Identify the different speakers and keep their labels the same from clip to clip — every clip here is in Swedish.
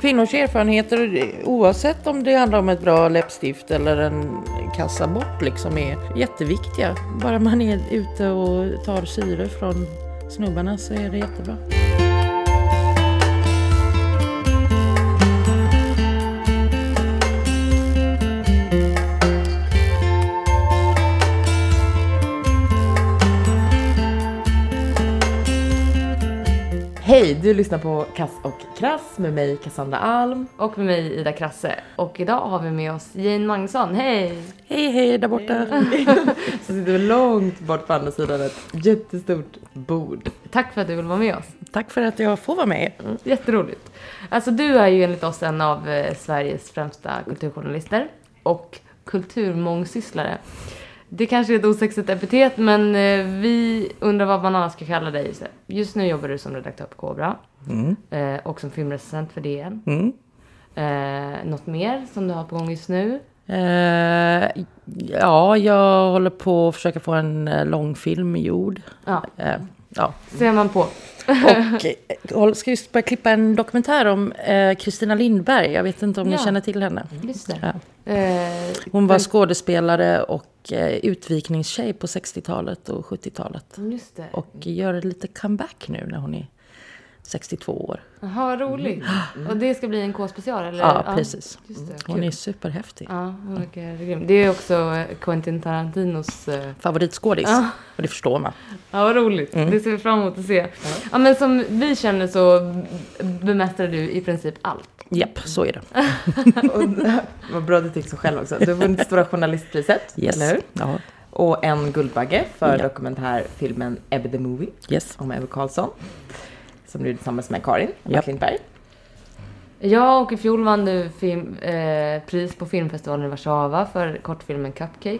Speaker 1: Kvinnors erfarenheter, oavsett om det handlar om ett bra läppstift eller en kassabort, liksom är jätteviktiga. Bara man är ute och tar syre från snubbarna så är det jättebra.
Speaker 2: Hej, du lyssnar på Kass och Krass med mig Cassandra Alm.
Speaker 3: Och med mig Ida Krasse. Och idag har vi med oss Jane Magnusson. Hej!
Speaker 1: Hej hej där borta!
Speaker 2: Så sitter vi långt bort på andra sidan ett jättestort bord.
Speaker 3: Tack för att du vill vara med oss.
Speaker 1: Tack för att jag får vara med.
Speaker 3: Mm, jätteroligt. Alltså du är ju enligt oss en av eh, Sveriges främsta kulturjournalister och kulturmångsysslare. Det kanske är ett osexigt epitet men eh, vi undrar vad man annars ska kalla dig. Just nu jobbar du som redaktör på Kobra
Speaker 1: Mm.
Speaker 3: eh, och som filmrecensent för DN.
Speaker 1: Mm.
Speaker 3: Eh, något mer som du har på gång just nu?
Speaker 1: Eh, ja, jag håller på att försöka få en eh, långfilm gjord.
Speaker 3: Ja,
Speaker 1: Eh, ja.
Speaker 3: ser man på.
Speaker 1: Och eh, ska just börja klippa en dokumentär om eh, Kristina Lindberg. Jag vet inte om ni
Speaker 3: Ja.
Speaker 1: känner till henne.
Speaker 3: Just det.
Speaker 1: Ja.
Speaker 3: Eh,
Speaker 1: Hon var skådespelare och eh, utvikningstjej på 60-talet och 70-talet.
Speaker 3: Just det.
Speaker 1: Och gör lite comeback nu när hon är 62 år.
Speaker 3: Jaha, roligt. Och det ska bli en K-special eller?
Speaker 1: Ja, precis.
Speaker 3: Just det,
Speaker 1: Hon
Speaker 3: kul.
Speaker 1: är superhäftig.
Speaker 3: Ja, hon verkar grym. Det är också eh, Quentin Tarantinos... eh,
Speaker 1: Favoritskådis.
Speaker 3: Ja.
Speaker 1: Och det förstår man.
Speaker 3: Ja, vad roligt.
Speaker 1: Mm.
Speaker 3: Det ser vi fram emot att se. Ja, men som vi känner så bemästrar du i princip allt.
Speaker 1: Japp, så är det.
Speaker 2: Och, vad bra du tycker så själv också. Du har vunnit Stora Journalistpriset,
Speaker 1: Yes.
Speaker 2: eller hur?
Speaker 1: Ja,
Speaker 2: Och en Guldbagge för
Speaker 1: Ja.
Speaker 2: dokumentärfilmen Ebbe the Movie
Speaker 1: yes.
Speaker 2: om Ebbe Carlsson. Som du gjorde tillsammans med Karin
Speaker 1: Japp.
Speaker 2: Klintberg.
Speaker 3: Ja, och i fjol vann du film, eh, pris på filmfestivalen i Warszawa för kortfilmen Cupcake.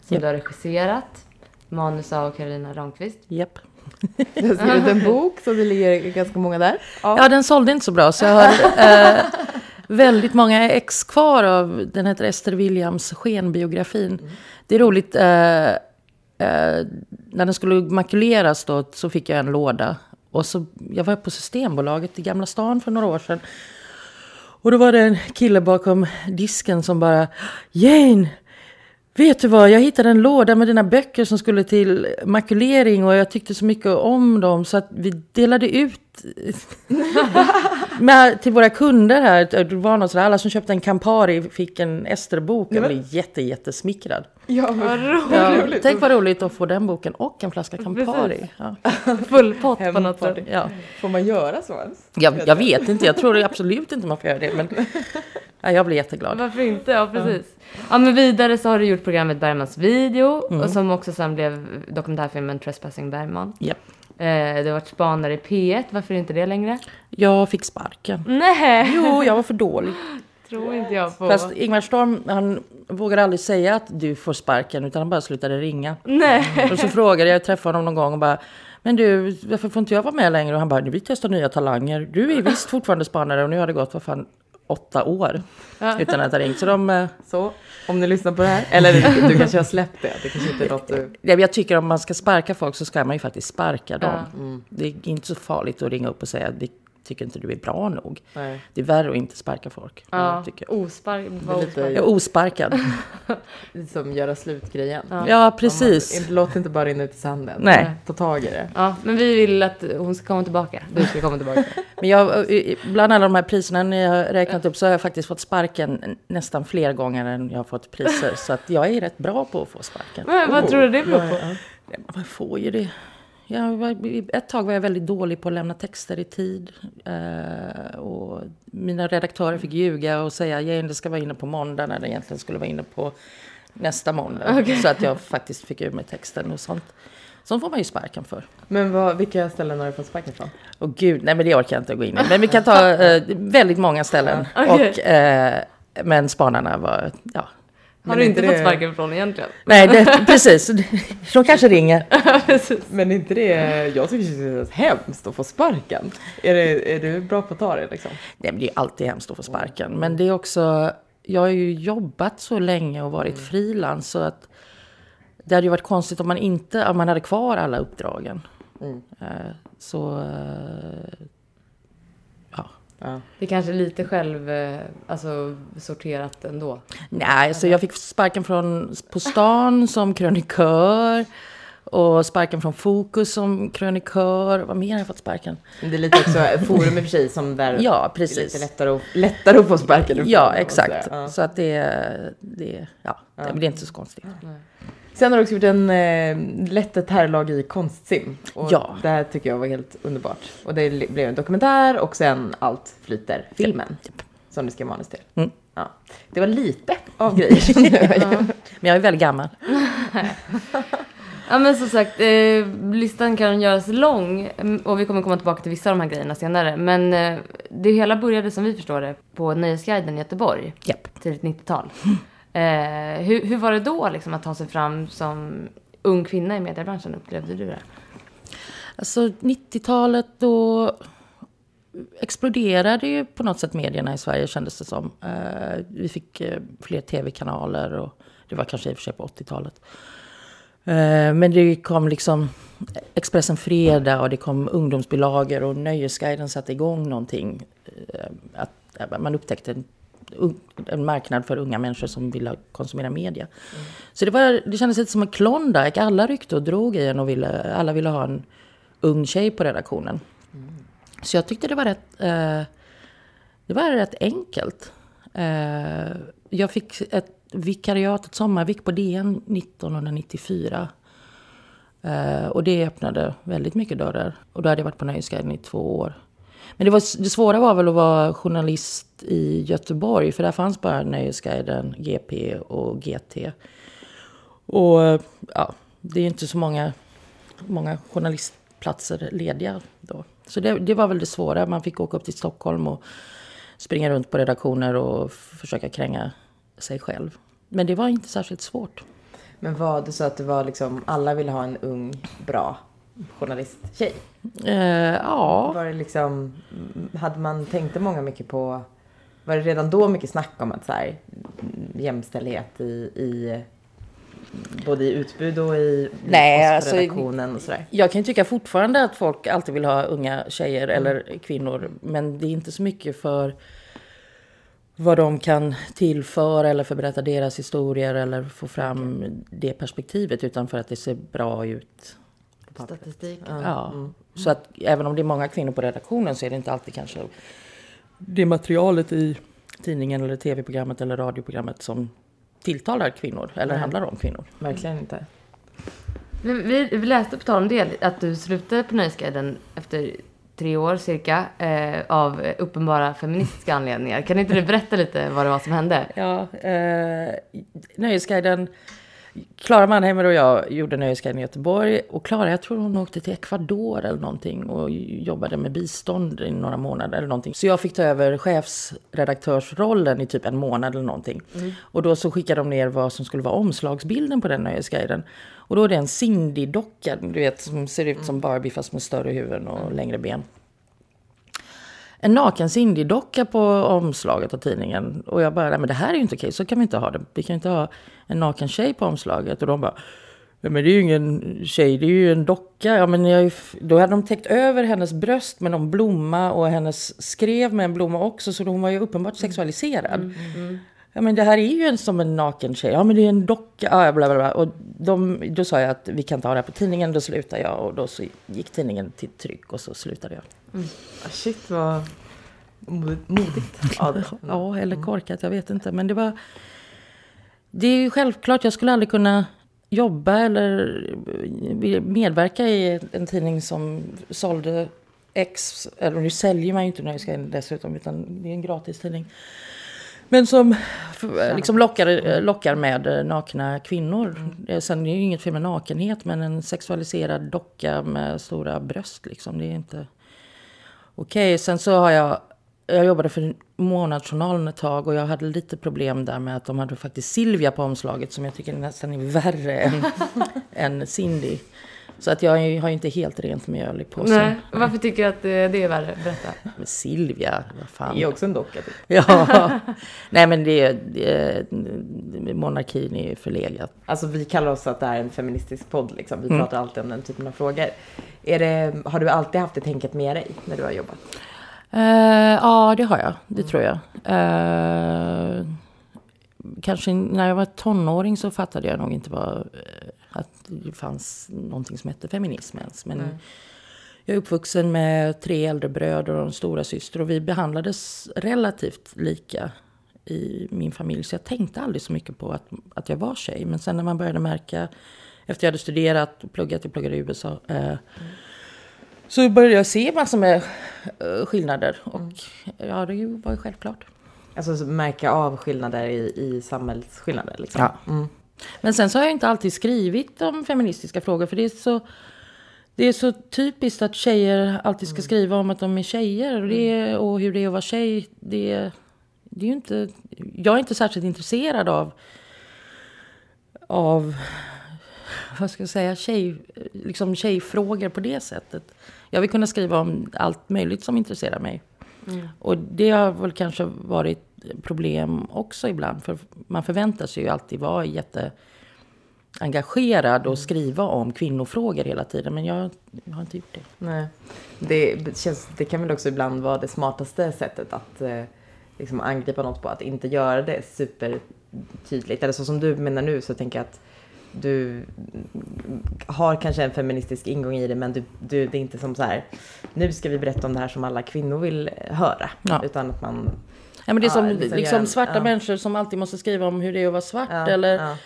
Speaker 3: Som
Speaker 1: Japp.
Speaker 3: du har regisserat. Manus av Carolina Ramqvist.
Speaker 1: Japp.
Speaker 2: Du har skrivit en bok så det ligger ganska många där.
Speaker 1: Ja, den sålde inte så bra så jag har eh, väldigt många ex kvar av, den heter Ester Williams skenbiografin. Det är roligt, eh, eh, när den skulle makuleras då så fick jag en låda. Och så, jag var på Systembolaget i Gamla stan för några år sedan. Och då var det en kille bakom disken som bara Jane! Vet du vad, jag hittade en låda med dina böcker som skulle till makulering och jag tyckte så mycket om dem så att vi delade ut med, till våra kunder här. Det var något sådär, alla som köpte en Campari fick en Esterbok. Jag blev jätte, jättesmickrad.
Speaker 2: Ja,
Speaker 3: Vad
Speaker 1: Ja,
Speaker 3: roligt.
Speaker 1: tänk vad roligt att få den boken och en flaska Campari. Ja.
Speaker 3: Full pott på något sätt.
Speaker 1: Ja.
Speaker 2: Får man göra så ens?
Speaker 1: Jag, jag vet inte, jag tror absolut inte man får göra det. Men ja, jag blir jätteglad.
Speaker 3: Varför inte? Ja, precis. Ja, men vidare så har du gjort programmet Bergmans video.
Speaker 1: Mm.
Speaker 3: Och som också sen blev dokumentärfilmen Trespassing Bergman.
Speaker 1: Japp.
Speaker 3: Eh, du har varit spanare i P1. Varför inte det längre?
Speaker 1: Jag fick sparken.
Speaker 3: Nej,
Speaker 1: Jo, jag var för dålig.
Speaker 3: tror inte jag på.
Speaker 1: Fast Ingvar Storm, han vågade aldrig säga att du får sparken, utan han bara slutade ringa.
Speaker 3: Nej.
Speaker 1: Och så frågade jag, jag träffade honom någon gång och bara, men du, varför får inte jag vara med längre? Och han bara, nu vi testar nya talanger. Du är visst fortfarande spanare och nu har det gått, vad fan, åtta år utan att ha ringt. Så de, eh,
Speaker 2: Så, om ni lyssnar på det här. Eller du, du kanske har släppt det. Det kanske inte är något du...
Speaker 1: ja, jag tycker om man ska sparka folk så ska man ju faktiskt sparka dem.
Speaker 3: Ja.
Speaker 1: Det är inte så farligt att ringa upp och säga, vi tycker inte du är bra nog.
Speaker 2: Nej.
Speaker 1: Det är värre att inte sparka folk.
Speaker 3: Ja,
Speaker 1: Tycker jag.
Speaker 3: ospark.
Speaker 2: Det är lite-
Speaker 1: Jag är osparkad.
Speaker 2: Som göra slut-grejen.
Speaker 1: Ja, precis.
Speaker 2: Inte- Låt inte bara rinna ut i sanden.
Speaker 1: Nej.
Speaker 2: Ta tag i det.
Speaker 3: Ja, men vi vill att hon ska komma tillbaka. Du ska komma tillbaka.
Speaker 1: Men jag, eh, bland alla de här priserna ni har räknat upp så har jag faktiskt fått sparken nästan fler gånger än jag har fått priser. Så att jag är rätt bra på att få sparken.
Speaker 3: Men vad tror du det beror på?
Speaker 1: Men Man får ju det. Jag var, ett tag var jag väldigt dålig på att lämna texter i tid. Eh, och mina redaktörer fick ljuga och säga att det ska vara inne på måndag när det egentligen skulle vara inne på nästa måndag. Så att jag faktiskt fick ur mig texten och sånt. Sånt får man ju sparken för.
Speaker 2: Men vad, vilka ställen har du fått sparken från?
Speaker 1: Och gud, nej men det orkar jag inte gå in i. Men vi kan ta eh, väldigt många ställen.
Speaker 3: Okej.
Speaker 1: Och, eh, men spanarna var, ja.
Speaker 3: Har du inte
Speaker 2: inte
Speaker 3: fått sparken från egentligen?
Speaker 1: Nej, det, precis. De kanske ringer.
Speaker 2: Men inte det, jag tycker det är hemskt att få sparken. Är, det, är du bra på att ta det liksom?
Speaker 1: Nej, men det är alltid hemskt att få sparken. Men det är också, jag har ju jobbat så länge och varit frilans så att det hade ju varit konstigt om man inte, om man hade kvar alla uppdragen.
Speaker 2: Mm.
Speaker 1: Eh, Så, eh, ja.
Speaker 2: Ja.
Speaker 3: Det är kanske lite själv, eh, alltså sorterat ändå.
Speaker 1: Nej, så jag fick sparken från På stan som krönikör. Och sparken från Fokus som krönikör. Vad mer har jag fått sparken?
Speaker 2: Det är lite också forum i och för sig som där
Speaker 1: Ja,
Speaker 2: det är lite
Speaker 1: precis.
Speaker 2: lättare att, lättare att få sparken.
Speaker 1: Ja, exakt.
Speaker 2: sådär. Ja.
Speaker 1: Så att det, det, ja, det, det är inte så konstigt.
Speaker 2: Sen har du också gjort en eh, lätt ett herrlag i konstsim. Och
Speaker 1: Ja.
Speaker 2: Det här tycker jag var helt underbart. Och det blev en dokumentär och sen Allt flyter, filmen. Som du skrev manus till.
Speaker 1: Mm.
Speaker 2: Ja. Det var lite av grejer som du har gjort.
Speaker 1: Men jag är väldigt gammal.
Speaker 3: Ja men som sagt, eh, listan kan göras lång mm, och vi kommer komma tillbaka till vissa av de här grejerna senare. Men eh, det hela började som vi förstår det på Nöjesguiden i Göteborg,
Speaker 1: Japp.
Speaker 3: tidigt 90-tal. Eh, hur, hur var det då liksom att ta sig fram som ung kvinna i mediebranschen, upplevde du det?
Speaker 1: Alltså 90-talet då exploderade ju på något sätt medierna i Sverige kändes det som. Eh, vi fick eh, fler tv-kanaler och det var kanske i och för sig på 80-talet. Eh, men det kom liksom Expressen Fredag och det kom ungdomsbilagor och Nöjesguiden satte igång någonting. Eh, att, att man upptäckte en, marknad för unga människor som ville konsumera media. Så det, var, det kändes lite som en Klondike. Alla ryckte och drog i en och ville, alla ville ha en ung tjej på redaktionen. Så jag tyckte det var rätt, eh, det var rätt enkelt. Eh, jag fick ett vikariat, ett sommarvik på DN 1994. Eh, och det öppnade väldigt mycket dörrar. Och då hade jag varit på Nöjesguiden i två år. Men det, var, det svåra var väl att vara journalist i Göteborg. För där fanns bara Nöjesguiden, GP och GT. Och ja, det är inte så många, många journalistplatser lediga då. Så det, det var väl det svåra. Man fick åka upp till Stockholm och springa runt på redaktioner och försöka kränga sig själv. Men det var inte särskilt svårt.
Speaker 2: Men var det så att det var liksom, alla ville ha en ung, bra journalisttjej?
Speaker 1: Eh, ja,
Speaker 2: Var det liksom, hade man, tänkte många mycket på, var det redan då mycket snack om att så här, mm, jämställdhet i, i både i utbud och i
Speaker 1: Nej,
Speaker 2: i
Speaker 1: alltså,
Speaker 2: redaktionen och sådär?
Speaker 1: jag kan ju tycka fortfarande att folk alltid vill ha unga tjejer eller kvinnor. Men det är inte så mycket för vad de kan tillföra eller för att berätta deras historier eller få fram det perspektivet. Utan för att det ser bra ut.
Speaker 3: Statistik.
Speaker 1: Ja. Så att även om det är många kvinnor på redaktionen så är det inte alltid kanske det materialet i tidningen eller tv-programmet eller radioprogrammet som tilltalar kvinnor eller
Speaker 2: Nej.
Speaker 1: handlar om kvinnor.
Speaker 2: Verkligen inte.
Speaker 3: Vi, vi, vi läste på tal om det att du slutade på Nöjesguiden efter tre år cirka eh, av uppenbara feministiska anledningar. Kan inte du berätta lite vad det var som hände?
Speaker 1: Ja, eh, Nöjesguiden. Klara Mannheimer och jag gjorde Nöjesguiden i Göteborg. Och Klara, jag tror hon åkte till Ecuador eller någonting och jobbade med bistånd i några månader eller någonting. Så jag fick ta över chefsredaktörsrollen i typ en månad eller någonting. Och då så skickade de ner vad som skulle vara omslagsbilden på den Nöjesguiden. Och då är det en Cindy-docka, du vet, som ser ut som Barbie fast med större huvuden och längre ben en naken Cindy-docka på omslaget av tidningen. Och jag bara, nej men det här är ju inte okej, så kan vi inte ha det. Vi kan inte ha en naken tjej på omslaget. Och de bara, nej men det är ju ingen tjej, det är ju en docka. Ja, men jag, då hade de täckt över hennes bröst med någon blomma och hennes skrev med en blomma också. Så hon var ju uppenbart sexualiserad. Ja men det här är ju en, som en naken tjej. Ja men det är en docka. Ja, bla, bla, bla. Och de, då sa jag att vi kan ha det här på tidningen. Då slutade jag och då så gick tidningen till tryck och så slutade jag.
Speaker 2: Ah, Shit vad modigt dig.
Speaker 1: Ja, eller korkat, jag vet inte. Men det var... Det är ju självklart, jag skulle aldrig kunna jobba eller medverka i en tidning som sålde X, eller nu säljer man ju inte Nöjesguiden dessutom, utan det är en gratis tidning. Men som f- liksom lockar, lockar med eh, nakna kvinnor. Det- Sen är det ju inget fel med nakenhet, men en sexualiserad docka med stora bröst liksom, det är inte okej. Sen så har jag, jag jobbade för Månadsjournalen ett tag och jag hade lite problem där med att de hade faktiskt Silvia på omslaget som jag tycker nästan är värre än, än Cindy. Så att jag har ju inte helt rent mjöl i påsen.
Speaker 3: Nej, varför tycker du att det, det är värre? Berätta.
Speaker 1: Men Silvia, vad fan.
Speaker 2: Det är också en docka typ.
Speaker 1: Ja, nej men det, det, monarkin är ju förlegat.
Speaker 2: Alltså vi kallar oss att det är en feministisk podd liksom. Vi pratar alltid om den typen av frågor. Är det, har du alltid haft det tänket med dig när du har jobbat?
Speaker 1: Eh, ja, det har jag. Det tror jag. Eh, kanske när jag var tonåring så fattade jag nog inte vad, eh, att det fanns någonting som hette feminism ens. Men jag är uppvuxen med tre äldre bröder och en stora syster och vi behandlades relativt lika i min familj. Så jag tänkte aldrig så mycket på att, att jag var tjej. Men sen när man började märka, efter jag hade studerat och pluggat, jag pluggade i USA. Eh, Så började jag se massor med eh, skillnader. Och ja, det var ju självklart.
Speaker 2: Alltså så märka av skillnader i, i samhällsskillnader liksom.
Speaker 1: Ja.
Speaker 2: Mm.
Speaker 1: Men sen så har jag inte alltid skrivit om feministiska frågor. För det är så, det är så typiskt att tjejer alltid ska skriva om att de är tjejer. Och, det är, och hur det är att vara tjej. Det, det är inte, jag är inte särskilt intresserad av, av vad ska jag säga, tjej, liksom tjejfrågor på det sättet. Jag vill kunna skriva om allt möjligt som intresserar mig. Och det har väl kanske varit problem också ibland. För man förväntar sig ju alltid vara jätteengagerad och skriva om kvinnofrågor hela tiden. Men jag, jag har inte gjort det.
Speaker 2: Nej. Det, känns, det kan väl också ibland vara det smartaste sättet att eh, liksom angripa något på. Att inte göra det supertydligt. Eller så som du menar nu så tänker jag att du har kanske en feministisk ingång i det men du, du, det är inte som så här nu ska vi berätta om det här som alla kvinnor vill höra.
Speaker 1: Ja.
Speaker 2: Utan att man...
Speaker 1: Ja, men det är
Speaker 2: Ja,
Speaker 1: som
Speaker 2: liksom
Speaker 1: liksom
Speaker 2: en-
Speaker 1: svarta
Speaker 2: ja.
Speaker 1: människor som alltid måste skriva om hur det är att vara svart.
Speaker 2: Ja,
Speaker 1: eller
Speaker 2: ja.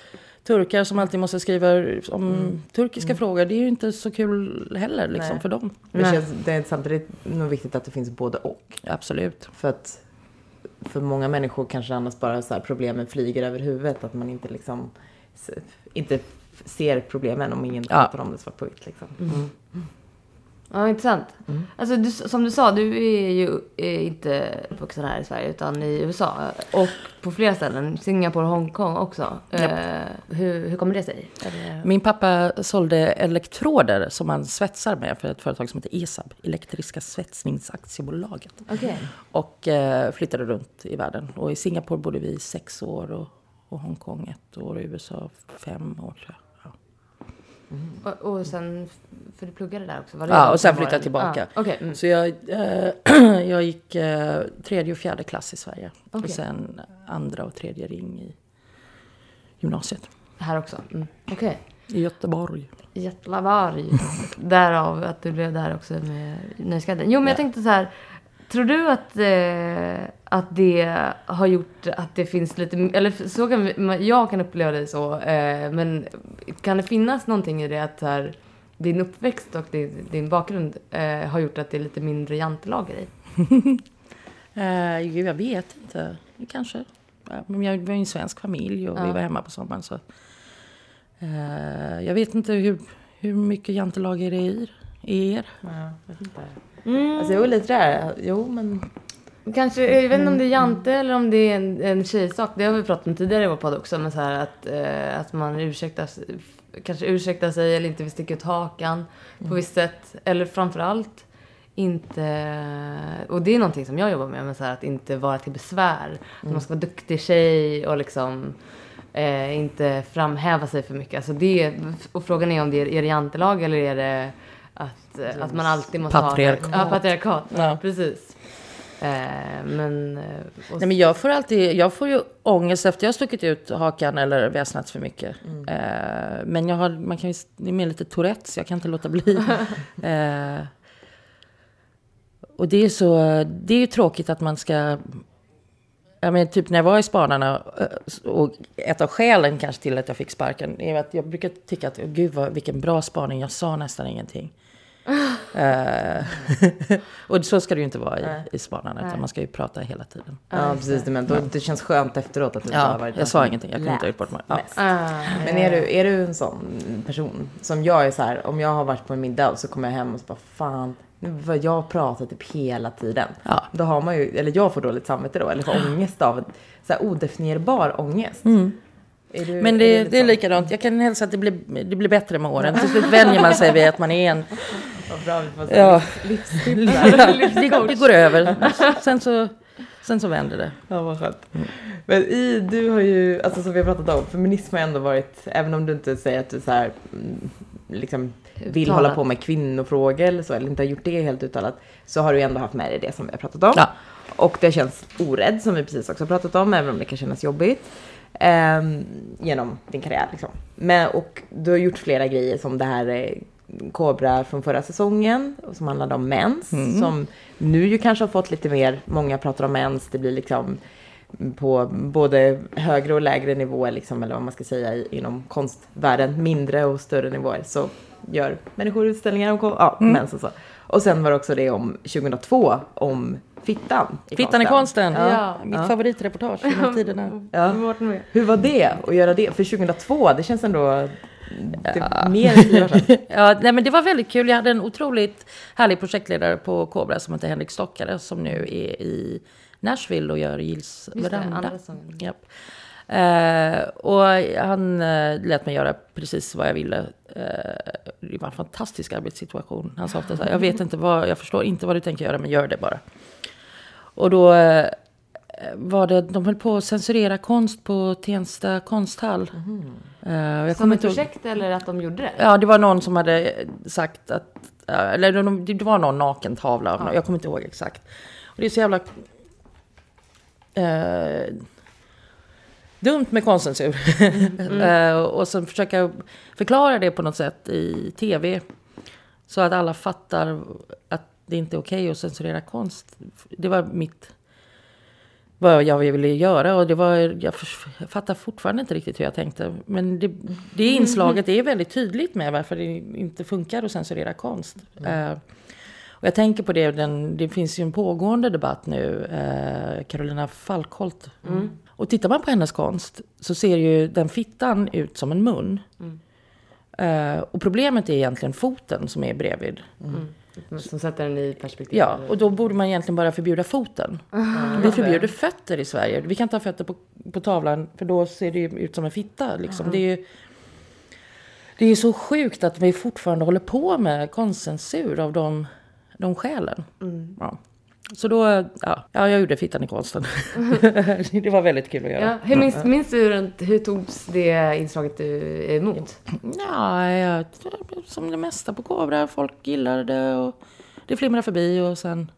Speaker 1: turkar som alltid måste skriva om
Speaker 2: Mm.
Speaker 1: turkiska frågor. Det är ju inte så kul heller liksom,
Speaker 2: Nej.
Speaker 1: för dem.
Speaker 2: Det, känns, det är samtidigt nog viktigt att det finns både och.
Speaker 1: Absolut.
Speaker 2: För att för många människor kanske annars bara så här problemen flyger över huvudet. Att man inte liksom inte ser problemen om ingen
Speaker 1: Ja.
Speaker 2: pratar om det svart på vitt. Liksom.
Speaker 3: Ja, intressant.
Speaker 2: Mm.
Speaker 3: Alltså, du, som du sa, du är ju är inte uppvuxen här i Sverige utan i USA. Och på flera ställen. Singapore och Hongkong också. Eh, hur, hur kommer det sig? Det...
Speaker 1: Min pappa sålde elektroder som man svetsar med för ett företag som heter ESAB, Elektriska svetsningsaktiebolaget.
Speaker 3: Okej.
Speaker 1: Och eh, flyttade runt i världen. Och i Singapore bodde vi i sex år och, och Hongkong ett år och USA fem år tror jag. Ja.
Speaker 3: Och, och sen, för du pluggade där också? Var det
Speaker 1: Ja, och sen flyttade jag tillbaka.
Speaker 3: Ja, Okej. Mm.
Speaker 1: Så jag, eh, jag gick eh, tredje och fjärde klass i Sverige.
Speaker 3: Okej.
Speaker 1: Och sen andra och tredje ring i gymnasiet.
Speaker 3: Här också? Mm. Okej.
Speaker 1: I Göteborg.
Speaker 3: Jättlavarg. Därav att du blev där också med Nöjesguiden. Jo, men jag
Speaker 1: Ja.
Speaker 3: tänkte så här. Tror du att, eh, att det har gjort att det finns lite, eller så kan vi, jag kan uppleva det så, eh, men kan det finnas någonting i det att här, din uppväxt och din, din bakgrund eh, har gjort att det är lite mindre jantelager i?
Speaker 1: Eh, jo, jag vet inte. Kanske. Men jag var ju en svensk familj och vi
Speaker 3: Ja.
Speaker 1: var hemma på sommaren. Så. Eh, jag vet inte hur, hur mycket jantelager det är i i er.
Speaker 2: Ja, jag vet inte.
Speaker 3: Mm.
Speaker 2: Alltså jo, lite där. Jo, men
Speaker 3: Kanske, jag vet inte om det är jante eller om det är en, en tjejsak. Det har vi pratat om tidigare i vår podd också. Men så här att, eh, att man ursäktar, kanske ursäktar sig eller inte vill sticka ut hakan på visst sätt. Eller framförallt inte, och det är någonting som jag jobbar med, men så här att inte vara till besvär. Att man ska vara duktig tjej och liksom eh, inte framhäva sig för mycket. Alltså det, och frågan är om det är, är det jantelag eller är det att, att man alltid måste
Speaker 1: Patriarkat.
Speaker 3: ha... Ja, patriarkat.
Speaker 1: Ja.
Speaker 3: Precis. Eh, men... eh, Och,
Speaker 1: Nej, men jag får alltid, jag får ju ångest efter jag har stuckit ut hakan eller väsnats för mycket. Eh, men jag har, man kan ju, det är mer lite Tourettes, jag kan inte låta bli. eh, och det är så, det är ju tråkigt att man ska... Ja, men typ när jag var i Spanarna, eh, och ett av skälen kanske till att jag fick sparken, är att jag brukar tycka att, gud vad, vilken bra spaning, jag sa nästan ingenting. Eh, och så ska det ju inte vara i, i Spanarna, utan man ska ju prata hela tiden.
Speaker 2: ja, precis. Men då, det känns skönt efteråt att du bara har
Speaker 1: Ja,
Speaker 2: varit
Speaker 1: jag sa ingenting, jag kunde inte ha gjort bort mig. Ja.
Speaker 3: Ah,
Speaker 2: Men är du, är du en sån person som jag är så här, om jag har varit på en middag och så kommer jag hem och så bara fan, nu var jag pratat typ hela tiden.
Speaker 1: Ja.
Speaker 2: Då har man ju, eller jag får dåligt samvete då, eller får ångest av, så här odefinierbar ångest. Är du,
Speaker 1: Men
Speaker 2: är
Speaker 1: det,
Speaker 2: du
Speaker 1: det är likadant, jag kan hälsa att det blir, det blir bättre med åren. Till slut vänjer man sig vid att man är en...
Speaker 2: Vad bra, vi får
Speaker 1: Ja.
Speaker 2: livstips
Speaker 1: det, går över. Sen så, sen så vänder det.
Speaker 2: Ja, vad skönt. Men i, du har ju, alltså som vi har pratat om, feminism har ändå varit, även om du inte säger att du så här, mm, liksom vill
Speaker 3: Uttalat.
Speaker 2: hålla på med kvinnofrågor eller så, eller inte har gjort det helt uttalat, så har du ändå haft med dig det som vi har pratat om.
Speaker 1: Ja.
Speaker 2: Och det känns orädd, som vi precis också har pratat om, även om det kan kännas jobbigt. ehm, genom din karriär liksom. Men, och du har gjort flera grejer som det här eh, Kobra från förra säsongen, och som handlade om mens. Som nu ju kanske har fått lite mer, många pratar om mens, det blir liksom på både högre och lägre nivåer, liksom, eller vad man ska säga, inom konstvärlden, mindre och större nivåer, så gör människor utställningar om ja, mens och så. Och sen var det också det om 2002, om fittan i
Speaker 1: Fittan i konsten.
Speaker 3: Ja.
Speaker 1: Mitt
Speaker 2: Ja.
Speaker 1: favoritreportage genom tiderna.
Speaker 2: Ja. Hur var det att göra det? För 2002, det känns ändå mer än tio år sedan.
Speaker 1: Ja, nej, men det var väldigt kul. Jag hade en otroligt härlig projektledare på Kobra som heter Henrik Stockare som nu är i Nashville och gör Gills
Speaker 3: det,
Speaker 1: veranda.
Speaker 3: säsongen.
Speaker 1: Japp. Eh, och han eh, lät mig göra precis vad jag ville. Eh, det var en fantastisk arbetssituation. Han sa ofta så här, jag vet inte vad, jag förstår inte vad du tänker göra, men gör det bara. Och då var det, de höll på att censurera konst på Tensta konsthall. Eh, och jag
Speaker 3: Som ett projekt eller att de gjorde det?
Speaker 1: Ja, det var någon som hade sagt att... ja, Eller de- det var någon naken tavla. av någon- Jag kommer inte ihåg exakt. Och det är så jävla... Eh, dumt med konstcensur. eh, och så försöka förklara det på något sätt i tv. Så att alla fattar att det inte är okej att censurera konst. Det var mitt... Vad jag ville göra och det var... Jag fattar fortfarande inte riktigt hur jag tänkte. Men det, det inslaget är väldigt tydligt med varför det inte funkar att censurera konst. Eh, och jag tänker på det, den, det finns ju en pågående debatt nu, eh, Carolina Falkholt. Och tittar man på hennes konst så ser ju den fittan ut som en mun. Eh, och problemet är egentligen foten som är bredvid.
Speaker 3: Som sätter den i perspektiv?
Speaker 1: Ja, och då borde man egentligen bara förbjuda foten. Vi förbjuder fötter i Sverige. Vi kan inte ha fötter på, på tavlan för då ser det ju ut som en fitta. Liksom. Det är ju det är så sjukt att vi fortfarande håller på med konstcensur av de, de skälen. Ja. Så då, ja, ja, jag gjorde fittan i konsten. det var väldigt kul att göra.
Speaker 3: Ja, hur minns, minns du runt, hur togs det inslaget du emot?
Speaker 1: Ja, jag, som det mesta på Kobra. Folk gillar det och det flimrar förbi och sen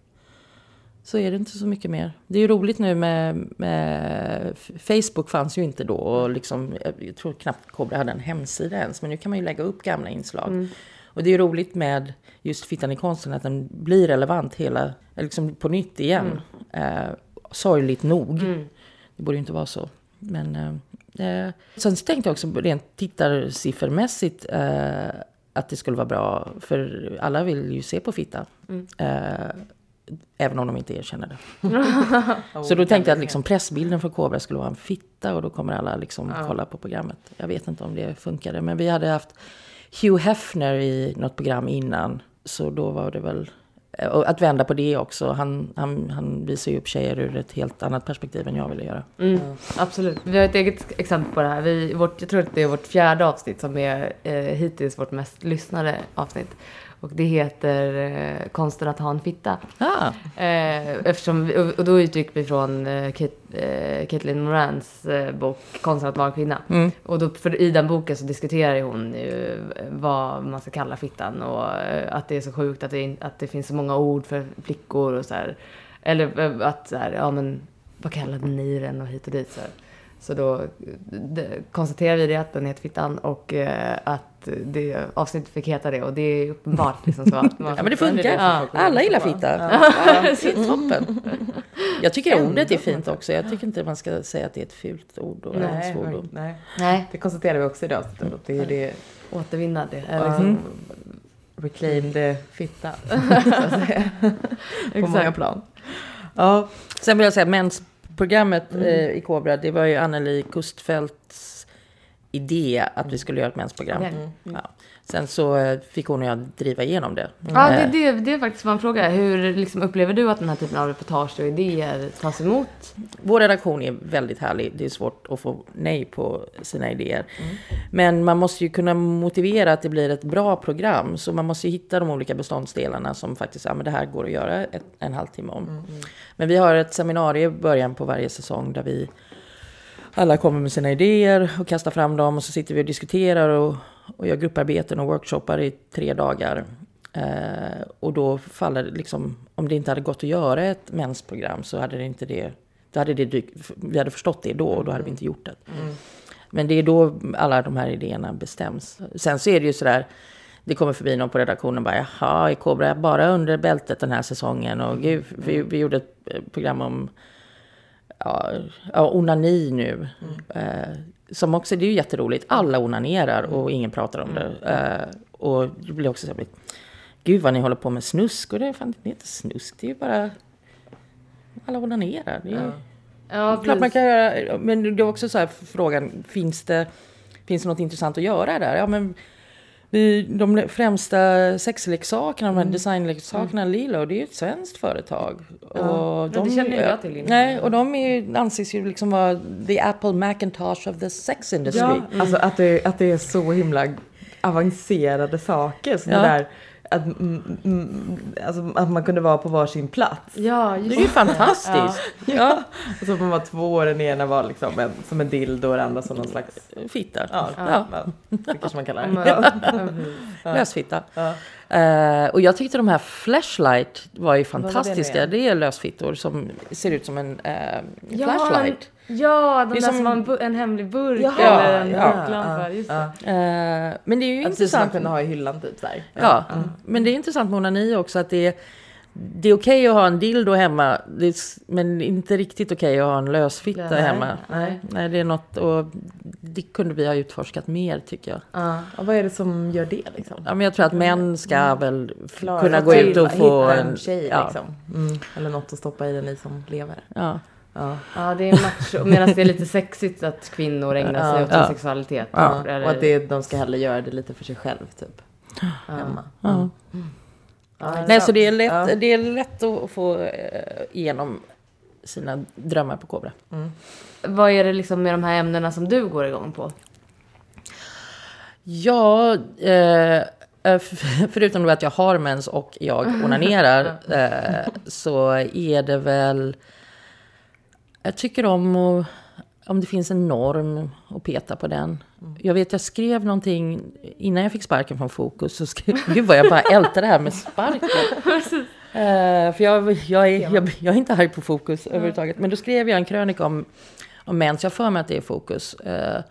Speaker 1: så är det inte så mycket mer. Det är ju roligt nu med, med Facebook fanns ju inte då och liksom, jag tror knappt Kobra hade en hemsida ens. Men nu kan man ju lägga upp gamla inslag. Och det är ju roligt med just Fittan i konsten att den blir relevant hela, liksom på nytt igen. Eh, sorgligt nog. Det borde ju inte vara så. Men eh, eh, sen så tänkte jag också rent tittarsiffermässigt eh, att det skulle vara bra. För alla vill ju se på Fitta. Eh, även om de inte erkänner det. så då tänkte jag att liksom pressbilden för Kobra skulle vara en fitta och då kommer alla liksom kolla på programmet. Jag vet inte om det funkade. Men vi hade haft Hugh Hefner i något program innan. Så då var det väl... eh, Och att vända på det också. Han, han, han visar ju upp tjejer ur ett helt annat perspektiv än jag ville göra.
Speaker 3: Mm, Absolut. Vi har ett eget exempel på det här. Vi, vårt, jag tror att det är vårt fjärde avsnitt som är eh, hittills vårt mest lyssnade avsnitt. Och det heter eh, Konsten att ha en fitta.
Speaker 1: Ah,
Speaker 3: Eh, eftersom, vi- och, då utgick vi från eh, Kate, eh, Caitlin Morans eh, bok Konsten att vara kvinna.
Speaker 1: mm.
Speaker 3: Och då, för i den boken så diskuterar hon ju vad man ska kalla fittan och eh, att det är så sjukt att det, att det finns så många ord för flickor och så här. Eller eh, att så här, ja men vad kallade ni den och hit och dit så här. Så då eh, konstaterar vi det att den heter Fittan och eh, att det, avsnittet fick heta det och det är uppenbart liksom så att man
Speaker 1: Ja men det funkar.
Speaker 3: Ja.
Speaker 1: Alla gillar fitta. Ja. Det är toppen. Jag tycker ordet är fint också. Jag tycker inte man ska säga att det är ett fult ord och en
Speaker 2: Nej,
Speaker 1: svordom.
Speaker 2: nej.
Speaker 3: Nej,
Speaker 2: Det konstaterar vi också i det avsnittet. att Det är det
Speaker 3: återvinna det.
Speaker 2: Ja.
Speaker 3: liksom,
Speaker 2: reclaimed fitta. så att säga. På många plan. Ja,
Speaker 1: Sen vill jag säga mensprogrammet
Speaker 2: Mm.
Speaker 1: eh, i Kobra. Det var ju Anneli Kustfeldts idé att vi skulle göra ett mensprogram.
Speaker 3: Mm.
Speaker 1: Ja. Sen så eh, fick hon och jag driva igenom det.
Speaker 3: Ja, det,
Speaker 1: Eh,
Speaker 3: det, det är faktiskt en fråga. Hur liksom, upplever du att den här typen av reportage och idéer tas emot?
Speaker 1: Vår redaktion är väldigt härlig. Det är svårt att få nej på sina idéer. Men man måste ju kunna motivera att det blir ett bra program. Så man måste ju hitta de olika beståndsdelarna som faktiskt, ja men det här går att göra ett, en halvtimme om. Men vi har ett seminarium i början på varje säsong där vi alla kommer med sina idéer och kastar fram dem och så sitter vi och diskuterar och, och gör grupparbeten och workshoppar i tre dagar. Eh, och då faller det liksom, om det inte hade gått att göra ett mensprogram så hade det inte det, då hade det dyk, vi hade förstått det då och då hade vi inte gjort det. Men det är då alla de här idéerna bestäms. Sen så är det ju sådär, det kommer förbi någon på redaktionen och bara jaha, är Kobra bara under bältet den här säsongen? Och gud, vi, vi gjorde ett eh, program om ja, ja, onani nu. Eh, som också, det är ju jätteroligt. Alla onanerar och ingen pratar om det. Eh, och det blir också så här, gud vad ni håller på med snusk. Och det är fan det är inte snusk, det är ju bara alla onanerar. Det är,
Speaker 3: Ja,
Speaker 1: Klart man kan göra, men det är också så här frågan, finns det, finns det något intressant att göra där? Ja, men de främsta sexleksakerna, de här designleksakerna, Lilo, det är ju ett svenskt företag. Och
Speaker 3: det känner jag till innan.
Speaker 1: Nej, och de är, anses ju liksom vara the Apple Macintosh of the sex industry.
Speaker 2: Ja, alltså att det, att det är så himla avancerade saker. Som
Speaker 1: Ja.
Speaker 2: det där, att, alltså, att man kunde vara på varsin plats.
Speaker 3: Ja,
Speaker 1: Det
Speaker 3: just
Speaker 1: är ju fantastiskt. Ja,
Speaker 2: Och så får man vara två och den ena var liksom en, som en dildo och den andra som någon slags,
Speaker 1: fitta.
Speaker 2: ja,
Speaker 1: Ja.
Speaker 2: ja. det kanske man kallar
Speaker 3: Ja,
Speaker 2: det.
Speaker 3: ja.
Speaker 1: Lösfitta.
Speaker 2: Ja.
Speaker 1: Eh, och jag tyckte de här Flashlight var ju
Speaker 2: var det
Speaker 1: fantastiska.
Speaker 2: nu
Speaker 1: Det,
Speaker 2: igen?
Speaker 1: är lösfittor som ser ut som en
Speaker 3: Ja,
Speaker 1: flashlight.
Speaker 3: Ja, de
Speaker 1: Det är
Speaker 3: där
Speaker 1: som-
Speaker 3: som har en, hemlig burk
Speaker 2: Jaha,
Speaker 3: eller en
Speaker 2: ja,
Speaker 3: burklampa.
Speaker 2: ja, ja.
Speaker 1: Eh, men det är ju
Speaker 2: Att det som man
Speaker 1: intressant.
Speaker 2: kunde ha i hyllan typ här.
Speaker 1: Ja, men det är intressant med onani också att det är, det är okej att ha en dildo hemma, det är, men inte riktigt okej att ha en lösfitta
Speaker 3: Nej,
Speaker 1: hemma.
Speaker 3: nej.
Speaker 1: Nej, det är något, och det kunde vi ha utforskat mer tycker jag.
Speaker 3: Ja.
Speaker 2: Och vad är det som gör det liksom?
Speaker 1: Ja, men jag tror att män ska väl f-
Speaker 2: Klara
Speaker 1: kunna
Speaker 2: att
Speaker 1: gå ut och
Speaker 2: hitta
Speaker 1: få
Speaker 2: en
Speaker 1: en...
Speaker 2: tjej
Speaker 1: ja,
Speaker 2: liksom. Mm. Eller något att stoppa i den i som lever.
Speaker 1: ja,
Speaker 2: Ja.
Speaker 3: ja, det är macho. Medan det är lite sexigt att kvinnor ägnar sig
Speaker 2: Ja.
Speaker 3: åt sin
Speaker 1: Ja.
Speaker 3: sexualitet.
Speaker 1: Ja.
Speaker 3: Eller-
Speaker 2: Och att det, de ska hellre göra det lite för sig själv typ. Hemma.
Speaker 1: ja.
Speaker 2: Ja,
Speaker 1: Nej, så det är lätt,
Speaker 2: Ja.
Speaker 1: det är lätt att få eh, igenom sina drömmar på Kobra.
Speaker 3: Vad är det liksom med de här ämnena som du går igång på?
Speaker 1: Ja, eh, eh, förutom att jag har mens och jag onanerar så är det väl... Jag tycker om att, om det finns en norm och peta på den. Jag vet jag skrev någonting innan jag fick sparken från Fokus. Så skrev, gud vad jag bara ältar det här med sparken. Eh, för jag, jag, är, jag, jag är inte arg på Fokus överhuvudtaget. Men då skrev jag en krönika om, om mens. Jag för mig att det är Fokus. Eh,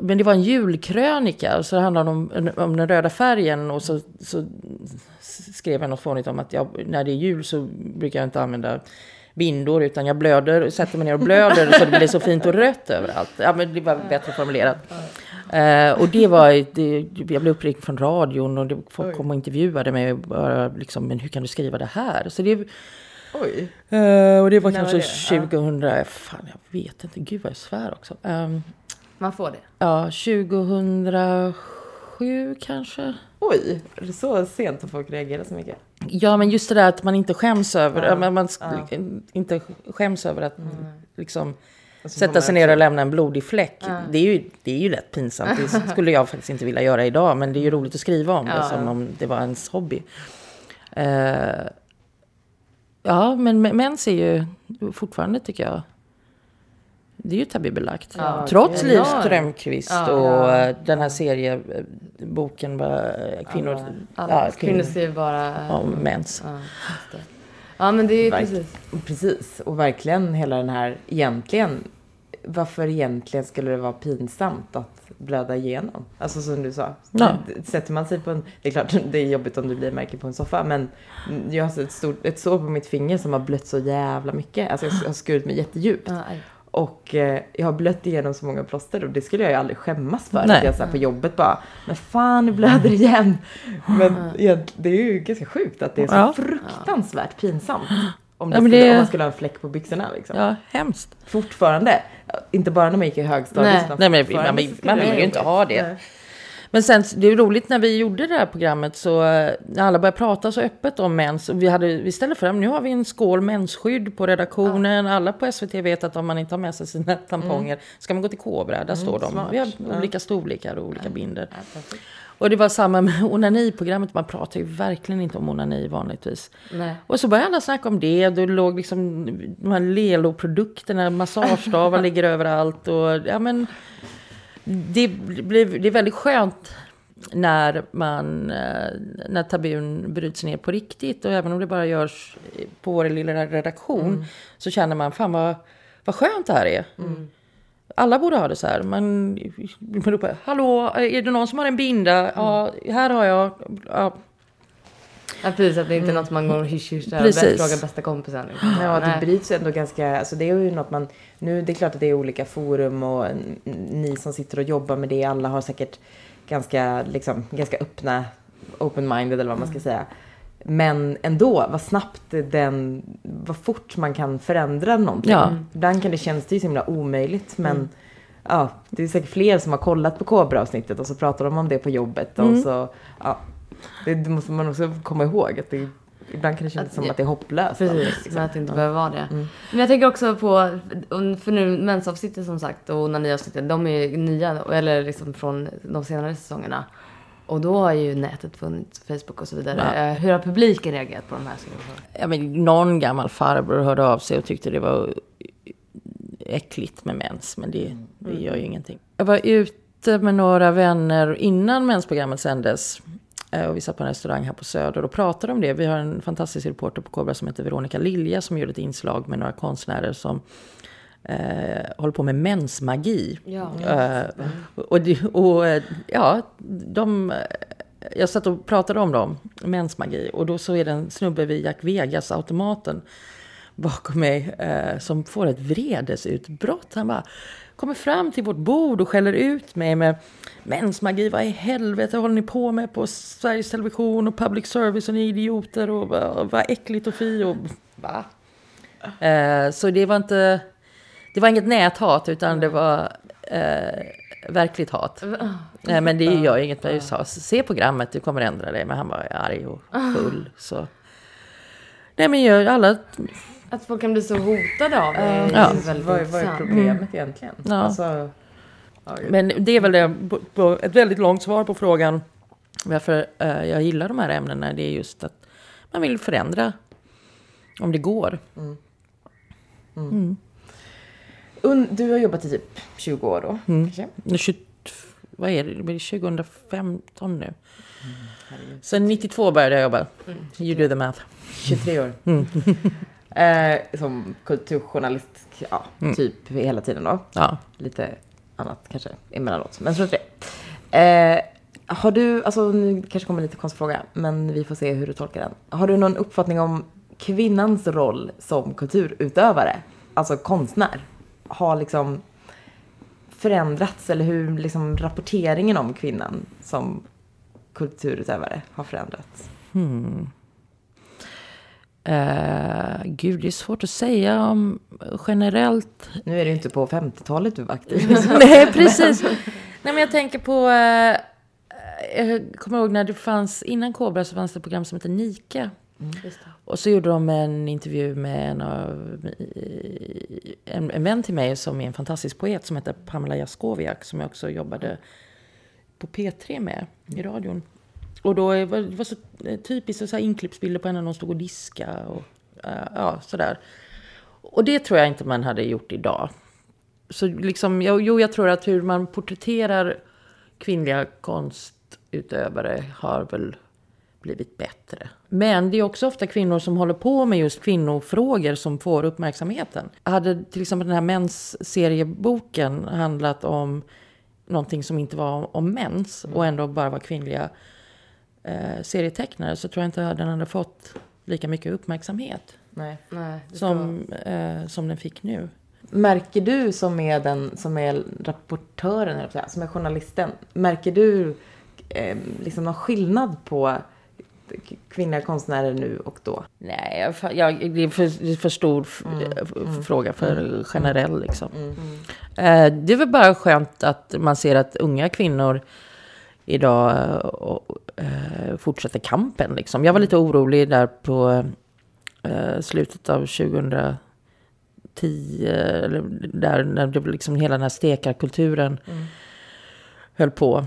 Speaker 1: men det var en julkrönika, så handlade det om, om den röda färgen. Och så, så skrev jag något fånigt om att jag, när det är jul så brukar jag inte använda bindor, utan jag blöder, sätter mig ner och blöder så det blir så fint och rött överallt. Ja, men det var bättre formulerat. Eh, och det var, det, jag blev uppringd från radion och det, folk kom och intervjuade mig. Och bara, liksom, men hur kan du skriva det här? Så det,
Speaker 2: Oj.
Speaker 1: eh, och det var
Speaker 2: När
Speaker 1: kanske
Speaker 2: var det?
Speaker 1: 2000, fan jag vet inte, gud vad jag svär också. Ehm,
Speaker 3: Man får det.
Speaker 1: Ja, 2007 kanske.
Speaker 2: Oj, är det så sent att folk reagerar så mycket?
Speaker 1: Ja, men just det där att man inte skäms över,
Speaker 2: Ja,
Speaker 1: man, man
Speaker 2: ja.
Speaker 1: inte skäms över att liksom
Speaker 2: så får
Speaker 1: sätta sig ner och lämna en blodig fläck.
Speaker 3: Ja.
Speaker 1: Det, är ju, det är ju rätt pinsamt. Det skulle jag faktiskt inte vilja göra idag, men det är ju roligt att skriva om det som om det var ens hobby. Eh, ja, men mens är ju fortfarande, tycker jag, det är ju tabubelagt.
Speaker 3: Ja,
Speaker 1: Trots Liv. Strömquist
Speaker 3: Ja.
Speaker 1: och
Speaker 2: Ja.
Speaker 1: eh, den här serieboken, kvinnor,
Speaker 3: Alla
Speaker 1: ja,
Speaker 3: kvinnor skriver bara...
Speaker 1: om mens.
Speaker 3: Ja, just det. ja, men det är
Speaker 2: Verk-
Speaker 3: precis.
Speaker 2: Precis, och verkligen hela den här, egentligen, varför egentligen skulle det vara pinsamt att blöda igenom? Alltså som du sa,
Speaker 1: Ja.
Speaker 2: sätter man sig på en, det är klart det är jobbigt om du blir märke på en soffa, men jag har ett, stort, ett sår på mitt finger som har blött så jävla mycket, alltså jag har skurit mig jättedjupt. Och eh, jag har blött igenom så många plåster och det skulle jag ju aldrig skämmas för.
Speaker 1: Nej.
Speaker 2: Att jag så här på jobbet bara, men fan nu blöder igen. Men det är ju ganska sjukt att det är så
Speaker 1: Ja.
Speaker 2: fruktansvärt pinsamt. Om,
Speaker 1: Ja,
Speaker 2: skulle,
Speaker 1: det-
Speaker 2: om man skulle ha en fläck på byxorna liksom.
Speaker 1: Ja, hemskt.
Speaker 2: Fortfarande. Inte bara när man gick i högstadiet.
Speaker 3: Nej.
Speaker 2: utan
Speaker 1: Nej, men man- man vill ju inte ha det.
Speaker 2: Nej.
Speaker 1: Men sen, det är roligt när vi gjorde det här programmet så eh, när alla började prata så öppet om mens. Och vi, hade, vi ställde fram, nu har vi en skål mensskydd på redaktionen. Alla på SVT vet att om man inte har med sig sina tamponger ska man gå till Kobra, där står de.
Speaker 2: smart.
Speaker 1: Vi har
Speaker 2: Ja.
Speaker 1: olika storlekar och olika binder.
Speaker 3: Ja, perfekt.
Speaker 1: Och det var samma med onani-programmet. Man pratar ju verkligen inte om onani vanligtvis.
Speaker 3: Nej.
Speaker 1: Och så började alla snacka om det. Då låg liksom de här Lelo-produkterna, massagestavar ligger överallt. Och, ja, men, det, blir, det är väldigt skönt när, man, eh, när tabun bryts ner på riktigt. Och även om det bara görs på vår lilla redaktion. Så känner man, fan vad, vad skönt det här är. Alla borde ha det så här. Man, man ropar, hallå, är det någon som har en binda? Ja, här har jag. Ja,
Speaker 3: Ja, precis, att det inte är något man går och hysch hysch där och
Speaker 1: Precis.
Speaker 3: frågar bästa kompisen. Liksom.
Speaker 2: Ja, det bryts ändå ganska, alltså det är ju något man, nu det är klart att det är olika forum och ni som sitter och jobbar med det, alla har säkert ganska, liksom, ganska öppna, open-minded eller vad man ska säga. Men ändå, vad snabbt den, vad fort man kan förändra någonting.
Speaker 1: Ja. Mm.
Speaker 2: Ibland kan det kännas det ju så himla omöjligt men ja, det är säkert fler som har kollat på Kobra-avsnittet och så pratar de om det på jobbet och så, ja. Det, det måste man också komma ihåg att det, ibland kan det kännas
Speaker 3: Att-
Speaker 2: som att det är hopplöst.
Speaker 3: Precis,
Speaker 2: liksom.
Speaker 3: men att det inte behöver vara det.
Speaker 2: Mm.
Speaker 3: Men jag tänker också på, för nu mensavsnittet som sagt och onaniavsnittet, de är ju nya, eller liksom från de senare säsongerna. Och då har ju nätet funnits, Facebook och så vidare.
Speaker 1: Ja.
Speaker 3: Eh, Hur har publiken reagerat på de här serierna?
Speaker 1: Ja, men någon gammal farbror hörde av sig och tyckte det var äckligt med mens. Men det, det gör ju ingenting. Jag var ute med några vänner innan mensprogrammet sändes. Eh, Och vi satt på en restaurang här på Söder och pratade om det. Vi har en fantastisk reporter på Kobra som heter Veronica Lilja som gjorde ett inslag med några konstnärer som eh, håller på med mensmagi.
Speaker 3: Ja.
Speaker 1: Eh, och, och eh, ja, de... Jag satt och pratade om dem, mensmagi. Och då så är det en snubbe vid Jack Vegas-automaten bakom mig eh, som får ett vredesutbrott. Han bara kommer fram till vårt bord och skäller ut mig med mensmagi. Vad i helvete håller ni på med på Sveriges Television och public service och ni är idioter och vad, äckligt och fy och va? Eh, så det var inte... Det var inget näthat utan det var eh, verkligt hat. Nej, men det gör inget. Jag sa, se programmet, du kommer ändra dig. Men han var arg och full. Så. Nej, men gör alla...
Speaker 3: Att folk kan bli så hotade av det
Speaker 1: Ja.
Speaker 2: vad, är- vad är problemet egentligen?
Speaker 1: Ja.
Speaker 2: Alltså, ja,
Speaker 1: Men det är väl det, ett väldigt långt svar på frågan varför eh, jag gillar de här ämnena. Det är just att man vill förändra om det går.
Speaker 2: un, du har jobbat i typ 20 år då,
Speaker 1: Mm.
Speaker 2: kanske?
Speaker 1: Nu 20, vad är det? Det blir 2015 nu. Sen 92 började jag jobba. You do the math.
Speaker 2: 23 år.
Speaker 1: Mm.
Speaker 2: eh, som kulturjournalist, ja, typ hela tiden då.
Speaker 1: Ja.
Speaker 2: Lite annat kanske emellanåt, men strunt i det. Eh, har du, alltså nu kanske kommer en lite konstig fråga, men vi får se hur du tolkar den. Har du någon uppfattning om kvinnans roll som kulturutövare, alltså konstnär? Har liksom förändrats eller hur liksom rapporteringen om kvinnan som kulturutövare har förändrats?
Speaker 1: Hmm. Eh, gud, det är svårt att säga om generellt.
Speaker 2: Nu är det ju inte på 50-talet du var aktiv.
Speaker 1: Nej, precis. Nej, men jag tänker på... Eh, jag kommer ihåg när det fanns, innan Kobra så fanns det ett program som hette.
Speaker 3: Just det.
Speaker 1: Och så gjorde de en intervju med en, av, en, en vän till mig som är en fantastisk poet som heter Pamela Jaskowiak som jag också jobbade på P3 med i radion. Och då var det var så eh, typiskt så här inklippsbilder på henne när hon stod och diska och eh, ja, sådär. Och det tror jag inte man hade gjort idag. Så liksom, jo, jo, jag tror att hur man porträtterar kvinnliga konstutövare har väl blivit bättre. Men det är också ofta kvinnor som håller på med just kvinnofrågor som får uppmärksamheten. Hade till exempel den här mens-serieboken handlat om någonting som inte var om mens och ändå bara var kvinnliga eh, serietecknare så tror jag inte den hade fått lika mycket uppmärksamhet
Speaker 2: Nej.
Speaker 3: Nej,
Speaker 1: som, eh, som den fick nu.
Speaker 2: Märker du som är den som är rapportören, som är journalisten, märker du eh, liksom någon skillnad på kvinnliga konstnärer nu och då?
Speaker 1: Nej, jag, jag, det är för, för stor f- f- fråga för generell liksom. Eh, det är väl bara skönt att man ser att unga kvinnor idag eh, fortsätter kampen. Liksom. Jag var lite orolig där på eh, slutet av 2010, eller där när det liksom hela den här stekarkulturen höll på.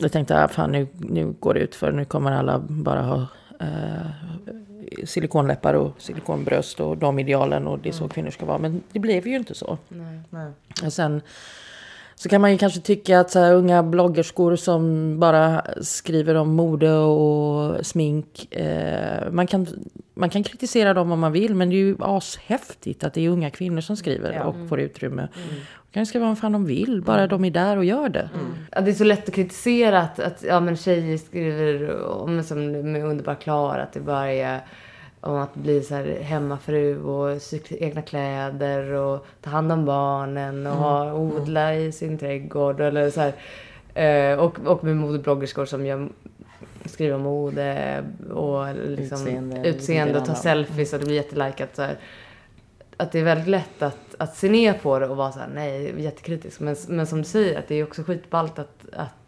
Speaker 1: jag tänkte, ah, fan nu, nu går det ut för nu kommer alla bara ha eh, silikonläppar och silikonbröst och de idealen och det är så kvinnor ska vara. Men det blev ju inte så.
Speaker 3: Nej.
Speaker 2: Nej.
Speaker 1: Och sen så kan man ju kanske tycka att så här, unga bloggerskor som bara skriver om mode och smink. Eh, man, kan, man kan kritisera dem om man vill men det är ju ashäftigt att det är unga kvinnor som skriver
Speaker 2: Ja.
Speaker 1: och får utrymme. De kan ju skriva vad fan de vill, bara de är där och gör det.
Speaker 3: Ja, det är så lätt att kritisera att, att ja, men tjejer skriver om som med Underbar Klara att det bara är om att bli så här hemmafru och sy egna kläder och ta hand om barnen och ha, odla i sin trädgård eller så här. Eh, och, och med modebloggerskor som gör, skriver om mode och liksom
Speaker 2: Utseende,
Speaker 3: utseende, och tar selfies och det blir jättelikat så här. Att det är väldigt lätt att, att se ner på det och vara så här, nej, jättekritisk. Men, men som du säger, att det är också skitballt att, att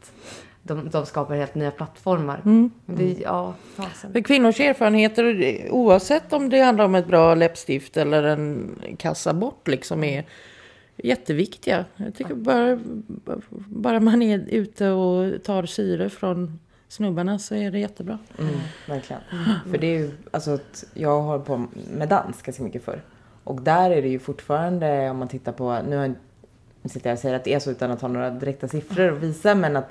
Speaker 3: de, de skapar helt nya plattformar.
Speaker 1: Mm.
Speaker 3: Men Det, ja, fasen.
Speaker 1: För kvinnors erfarenheter, oavsett om det handlar om ett bra läppstift eller en kassabort, liksom är jätteviktiga. Jag tycker bara, bara man är ute och tar syre från snubbarna så är det jättebra.
Speaker 2: Mm, verkligen. För det är ju, alltså att jag har på med dans ganska mycket förr. Och där är det ju fortfarande, om man tittar på, nu sitter jag och säger att det är så utan att ha några direkta siffror att visa, men att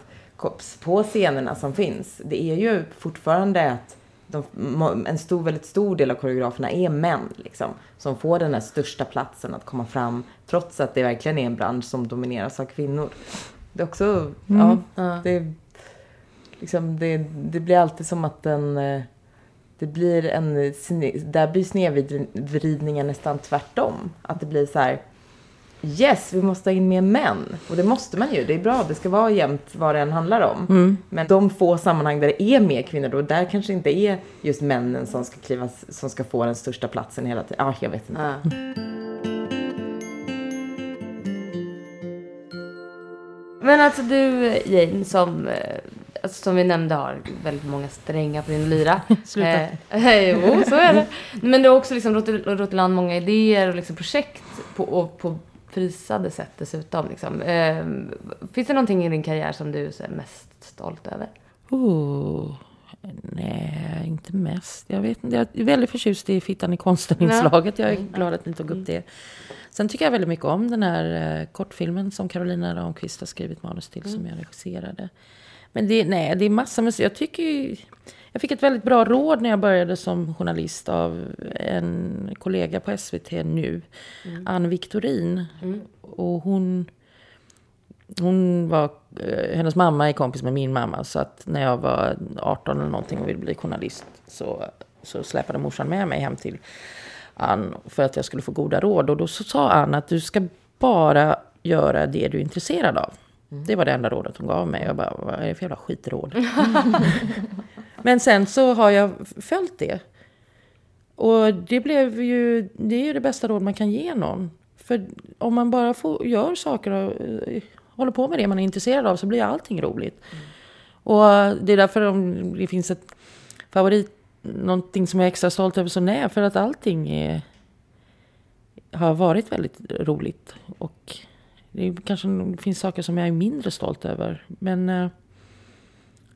Speaker 2: på scenerna som finns, det är ju fortfarande att de, en stor, väldigt stor del av koreograferna är män, liksom, som får den här största platsen att komma fram, trots att det verkligen är en bransch som domineras av kvinnor. Det är också, ja,
Speaker 3: Ja.
Speaker 2: det, liksom, det, det blir alltid som att den... eh, Det blir en... sne- Där blir snedvridningen nästan tvärtom. Att det blir så här... Yes, vi måste ha in mer män. Och det måste man ju. Det är bra. Det ska vara jämnt vad det än handlar om.
Speaker 1: Mm.
Speaker 2: Men de få sammanhang där det är mer kvinnor då, där kanske inte är just männen som ska kliva, som ska få den största platsen hela tiden. Ja, jag vet inte.
Speaker 3: Ja. Men alltså du Jane, som, eh, alltså, som vi nämnde har väldigt många strängar på din lyra.
Speaker 1: Sluta.
Speaker 3: Eh, jo, så är det. Men du har också liksom rått i land många idéer och liksom projekt på, och på prisade sätt dessutom. Liksom. Eh, finns det någonting i din karriär som du är mest stolt över?
Speaker 1: Oh, nej, inte mest. Jag vet inte. Jag är väldigt förtjust i Fittan i konsten-inslaget. Jag är glad att ni tog upp det. Sen tycker jag väldigt mycket om den här eh, kortfilmen som Carolina Ramqvist har skrivit manus till, som jag regisserade. Men det, nej, det är massor med... Jag tycker ju, Jag fick ett väldigt bra råd när jag började som journalist av en kollega på SVT nu, Ann Victorin. Och hon... Hon var, eh, hennes mamma är kompis med min mamma så att när jag var 18 eller någonting och ville bli journalist så, så släpade morsan med mig hem till Ann för att jag skulle få goda råd. Och då så sa Ann att du ska bara göra det du är intresserad av. Det var det enda rådet hon gav mig. Jag bara, vad är det för jävla skitråd? Men sen så har jag följt det. Och det blev ju, det är ju det bästa råd man kan ge någon. För om man bara får, gör saker och eh, håller på med det man är intresserad av så blir allting roligt. Och det är därför om det finns ett favorit, någonting som jag är extra stolt över så nej, för att allting är, har varit väldigt roligt. Och det är, kanske det finns saker som jag är mindre stolt över. Men eh,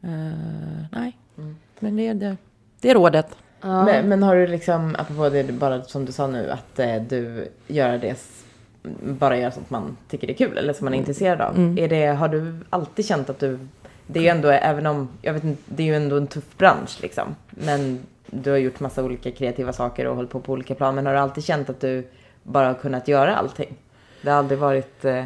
Speaker 1: eh, nej, men det är det, det är rådet.
Speaker 2: Men, men har du liksom, apropå det bara som du sa nu, att eh, du gör det, bara gör sånt man tycker är kul eller som man är intresserad av. Är det, har du alltid känt att du, det är ju ändå, även om, jag vet inte, det är ju ändå en tuff bransch liksom. Men du har gjort massa olika kreativa saker och hållit på på olika plan. Men har du alltid känt att du bara har kunnat göra allting? Det har aldrig varit eh,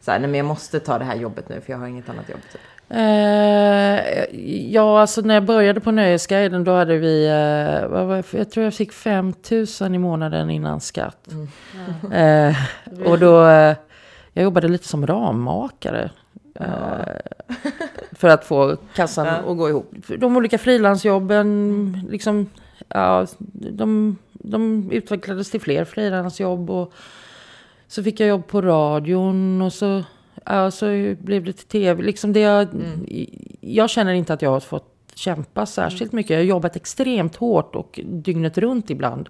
Speaker 2: så här, nej men jag måste ta det här jobbet nu för jag har inget annat jobb. Typ.
Speaker 1: Eh, ja, alltså när jag började på Nöjesguiden då hade vi, eh, vad var, jag tror jag fick 5 000 i månaden innan skatt. Eh, och då, eh, jag jobbade lite som rammakare. Eh, för att få kassan att gå ihop. De olika frilansjobben, liksom, ja, de, de utvecklades till fler frilansjobb. Och så fick jag jobb på radion och så, ja, så blev det till tv. Liksom det jag, jag känner inte att jag har fått kämpa särskilt mycket. Jag har jobbat extremt hårt och dygnet runt ibland.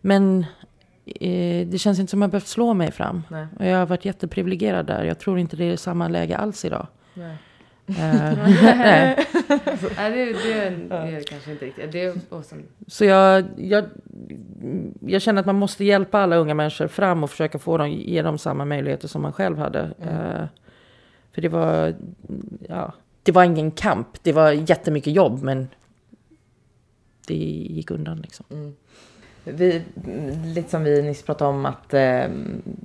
Speaker 1: Men eh, det känns inte som att jag behövt slå mig fram.
Speaker 2: Nej.
Speaker 1: Och jag har varit jätteprivilegierad där. Jag tror inte det är samma läge alls idag.
Speaker 2: Nej.
Speaker 1: Eh, nej.
Speaker 3: Nej, det, det, det är kanske inte riktigt. Det är, och sen,
Speaker 1: Så jag, jag, jag känner att man måste hjälpa alla unga människor fram och försöka få dem, ge dem samma möjligheter som man själv hade. Eh, för det var, ja, det var ingen kamp. Det var jättemycket jobb men det gick undan liksom.
Speaker 2: Vi, lite som vi nyss pratade om att eh,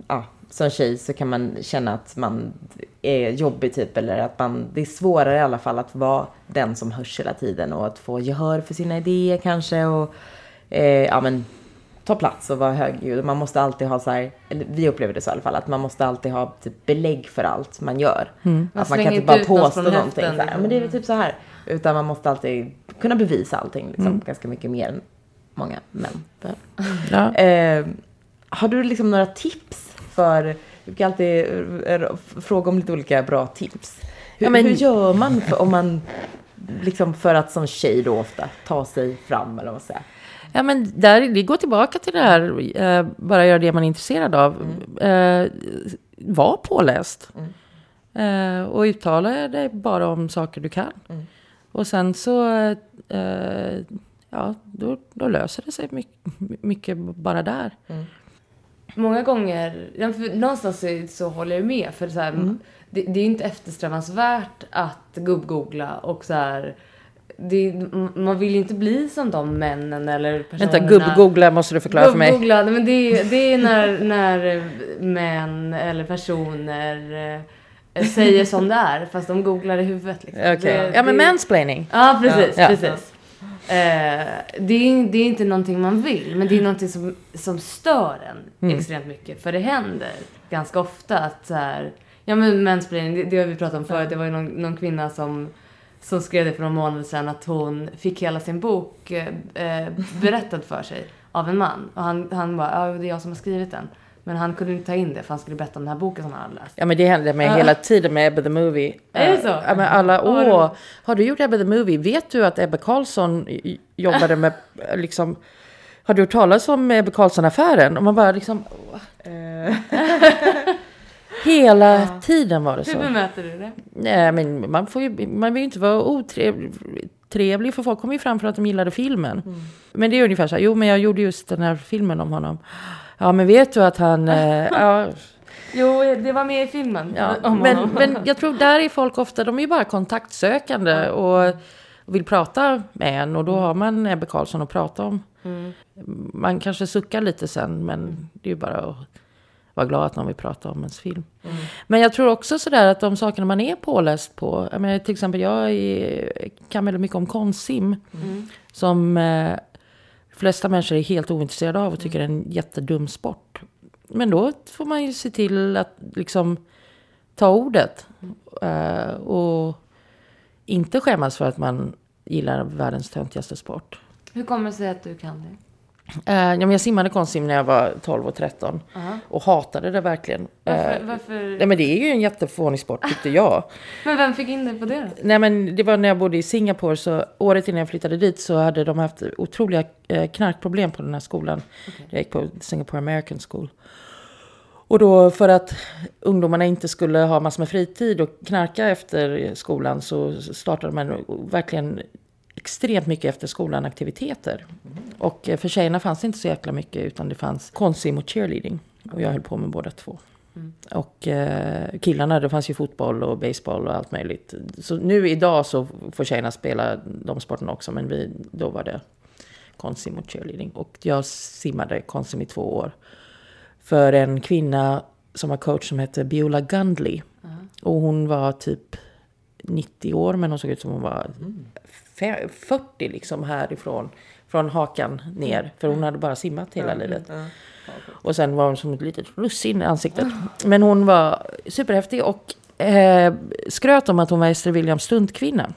Speaker 2: ja, som tjej så kan man känna att man är jobbig typ eller att man, det är svårare i alla fall att vara den som hörs hela tiden och att få gehör för sina idéer kanske och eh, ja men ta plats och vara högljudd. Man måste alltid ha så här, eller vi upplever det så i alla fall, att man måste alltid ha typ belägg för allt man gör.
Speaker 3: Man
Speaker 2: Att man
Speaker 3: slänger
Speaker 2: kan inte
Speaker 3: inte
Speaker 2: bara påstå någonting
Speaker 3: höften,
Speaker 2: så här,
Speaker 3: liksom.
Speaker 2: men det är väl typ så här. Utan man måste alltid kunna bevisa allting liksom, ganska mycket mer än många män.
Speaker 1: Ja.
Speaker 2: Eh, har du liksom några tips för, vi brukar alltid eh, fråga om lite olika bra tips. Hur,
Speaker 1: Ja, men-
Speaker 2: hur gör man för, om man, liksom för att som tjej då ofta ta sig fram eller vad man säger?
Speaker 1: Ja, men där, det går tillbaka till det här, eh, bara göra det man är intresserad av. Eh, var påläst. Eh, och uttala dig bara om saker du kan. Och sen så, eh, ja, då, då löser det sig mycket, mycket bara där.
Speaker 3: många gånger, ja, någonstans så, så håller jag med. För så här,
Speaker 1: Mm.
Speaker 3: det, det är inte eftersträvansvärt att gubb-googla och så här, det, man vill ju inte bli som de männen eller personerna.
Speaker 1: Vänta, gubb-googla måste du förklara för mig.
Speaker 3: Gubb-googla, men det, är- det är när, när män eller personer eh, säger som det är fast de googlar i huvudet. Liksom.
Speaker 1: Okej.
Speaker 3: Det-
Speaker 1: Ja, men
Speaker 3: det-
Speaker 1: mansplaining.
Speaker 3: Ja, precis.
Speaker 1: Ja.
Speaker 3: precis. Eh, det, är, det är inte någonting man vill, men det är någonting som, som stör en
Speaker 1: Mm.
Speaker 3: extremt mycket. För det händer ganska ofta att så här, ja men mansplaining, det, det har vi pratat om förut. Det var ju någon, någon kvinna som, som skrev det för några månader sedan att hon fick hela sin bok eh, berättad för sig av en man. Och han, han bara, ja det är jag som har skrivit den. Men han kunde inte ta in det för han skulle berätta om den här boken som han hade läst.
Speaker 1: Ja men det händer mig
Speaker 3: Ja.
Speaker 1: hela tiden med Ebba the Movie.
Speaker 3: Är det
Speaker 1: Eh,
Speaker 3: så?
Speaker 1: Ja men alla, åh, har du gjort Ebba the Movie? Vet du att Ebba Karlsson jobbade med, eh, liksom, har du hört talas om Ebba Karlsson-affären? Och man bara liksom, åh. Hela tiden var det
Speaker 3: Hur
Speaker 1: så.
Speaker 3: bemöter du det?
Speaker 1: Nej men man får ju, man vill ju inte vara otrevlig. Trevlig, för folk kom ju fram för att de gillade filmen. Men det är ungefär så här, jo men jag gjorde just den här filmen om honom. Ja men vet du att han, eh, ja,
Speaker 3: Jo, det var med i filmen.
Speaker 1: Ja,
Speaker 3: Om
Speaker 1: men,
Speaker 3: honom.
Speaker 1: men jag tror där är folk ofta, de är ju bara kontaktsökande och, och vill prata med en och då har man Ebbe Karlsson att prata om. Man kanske suckar lite sen men det är ju bara att vara glad att någon vill prata om ens film. Men jag tror också sådär att de sakerna man är påläst på, jag menar, till exempel jag är, kan väldigt mycket om konstsim som eh, flesta människor är helt ointresserade av och tycker är en jättedum sport. Men då får man ju se till att liksom ta ordet. eh, och inte skämmas för att man gillar världens töntigaste sport.
Speaker 3: Hur kommer det sig att du kan det?
Speaker 1: Eh, ja, men jag simmade konstsim när jag var 12 och 13.
Speaker 3: Aha.
Speaker 1: Och hatade det verkligen.
Speaker 3: Varför?
Speaker 1: Eh,
Speaker 3: varför?
Speaker 1: nej, men det är ju en jättefånig sport tyckte jag.
Speaker 3: Men vem fick in dig på det då?
Speaker 1: Nej men det var när jag bodde i Singapore så året innan jag flyttade dit så hade de haft otroliga eh, knarkproblem på den här skolan. Jag gick på Singapore American School. Och då för att ungdomarna inte skulle ha massor med fritid och knarka efter skolan så startade man verkligen extremt mycket efter skolan aktiviteter. Och eh, för tjejerna fanns det inte så jäkla mycket utan det fanns konstsim och cheerleading. Och jag höll på med båda två. Och eh, killarna, det fanns ju fotboll och baseball och allt möjligt. Så nu idag så får tjejerna spela de sporterna också, men vi, då var det konstsim och cheerleading. Och jag simmade konstsim i två år. För en kvinna som var coach som hette Beulah Gundley. Och hon var typ 90 år, men hon såg ut som hon var fe- 40 liksom härifrån. Från hakan ner, för hon hade bara simmat hela livet. Och sen var hon som ett litet russin i ansiktet. Men hon var superhäftig och eh, skröt om att hon var Ester Williams stuntkvinna.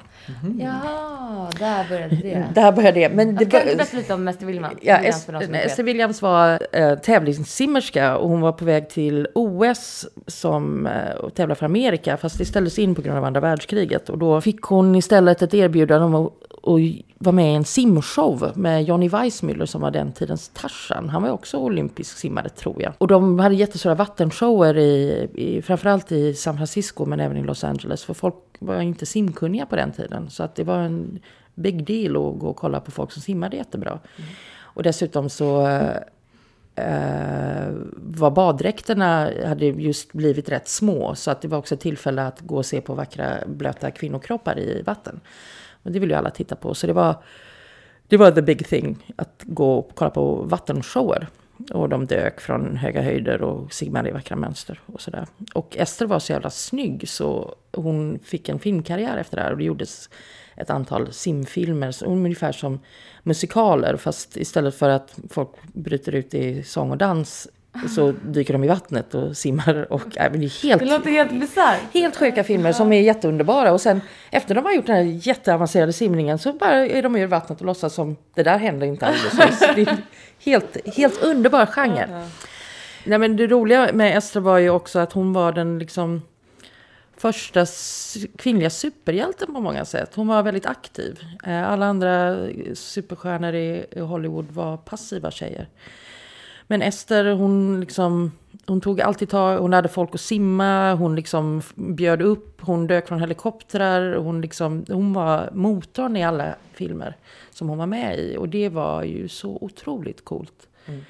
Speaker 3: Jaha, där började det.
Speaker 1: Där började det. Men det
Speaker 3: kan
Speaker 1: bör-
Speaker 3: berätta lite om Mäster William?
Speaker 1: Ja,
Speaker 3: Williams vet.
Speaker 1: Esther Williams var eh, tävlingssimmerska och hon var på väg till OS som eh, och tävla för Amerika fast det ställdes in på grund av andra världskriget och då fick hon istället ett erbjudande om att, att var med i en simshow med Johnny Weissmuller som var den tidens Tarzan. Han var också olympisk simmare tror jag. Och de hade jättestora vattenshower i, i, framförallt i San Francisco men även i Los Angeles. För folk var inte simkunniga på den tiden. Så att det var en big deal att gå och kolla på folk som simmade jättebra. Mm. Och dessutom så eh, var baddräkterna hade just blivit rätt små. Så att det var också ett tillfälle att gå och se på vackra blöta kvinnokroppar i vatten. Och det vill ju alla titta på. Så det var, det var the big thing, att gå och kolla på vattenshower. Och de dök från höga höjder och simmade i vackra mönster och sådär. Och Ester var så jävla snygg så hon fick en filmkarriär efter det här. Och det gjordes ett antal simfilmer, ungefär som musikaler. Fast istället för att folk bryter ut i sång och dans så dyker de i vattnet och simmar. Och, äh, det, är helt,
Speaker 3: det låter helt bisarrt.
Speaker 1: Helt sjuka filmer som är jätteunderbara. Och sen efter de har gjort den här jätteavancerade simningen så bara är de i vattnet och låtsas som det där händer inte alldeles Det är helt, helt underbar genre. Nej, men det roliga med Estra var ju också att hon var den liksom första kvinnliga superhjälten på många sätt. Hon var väldigt aktiv. Eh, alla andra superstjärnor i Hollywood var passiva tjejer. Men Ester, hon liksom... Hon tog alltid tag, hon hade folk att simma, hon liksom bjöd upp, hon dök från helikoptrar, hon, liksom, hon var motorn i alla filmer som hon var med i. Och det var ju så otroligt coolt. Mm.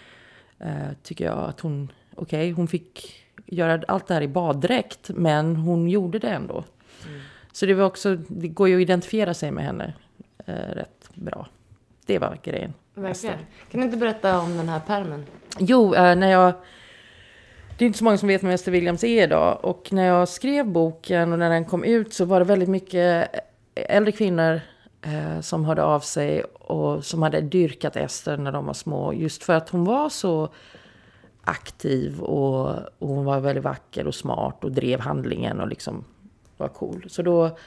Speaker 1: Uh, tycker jag att hon, okej, okay, hon fick göra allt det här i baddräkt, men hon gjorde det ändå. Mm. Så det var också, det går ju att identifiera sig med henne uh, rätt bra. Det var grejen.
Speaker 3: Verkligen. Kan du inte berätta om den här permen?
Speaker 1: Jo, eh, när jag... Det är inte så många som vet vem Ester Williams är idag. Och när jag skrev boken och när den kom ut så var det väldigt mycket äldre kvinnor eh, som hörde av sig och som hade dyrkat Ester när de var små. Just för att hon var så aktiv och, och hon var väldigt vacker och smart och drev handlingen och liksom var cool. Så då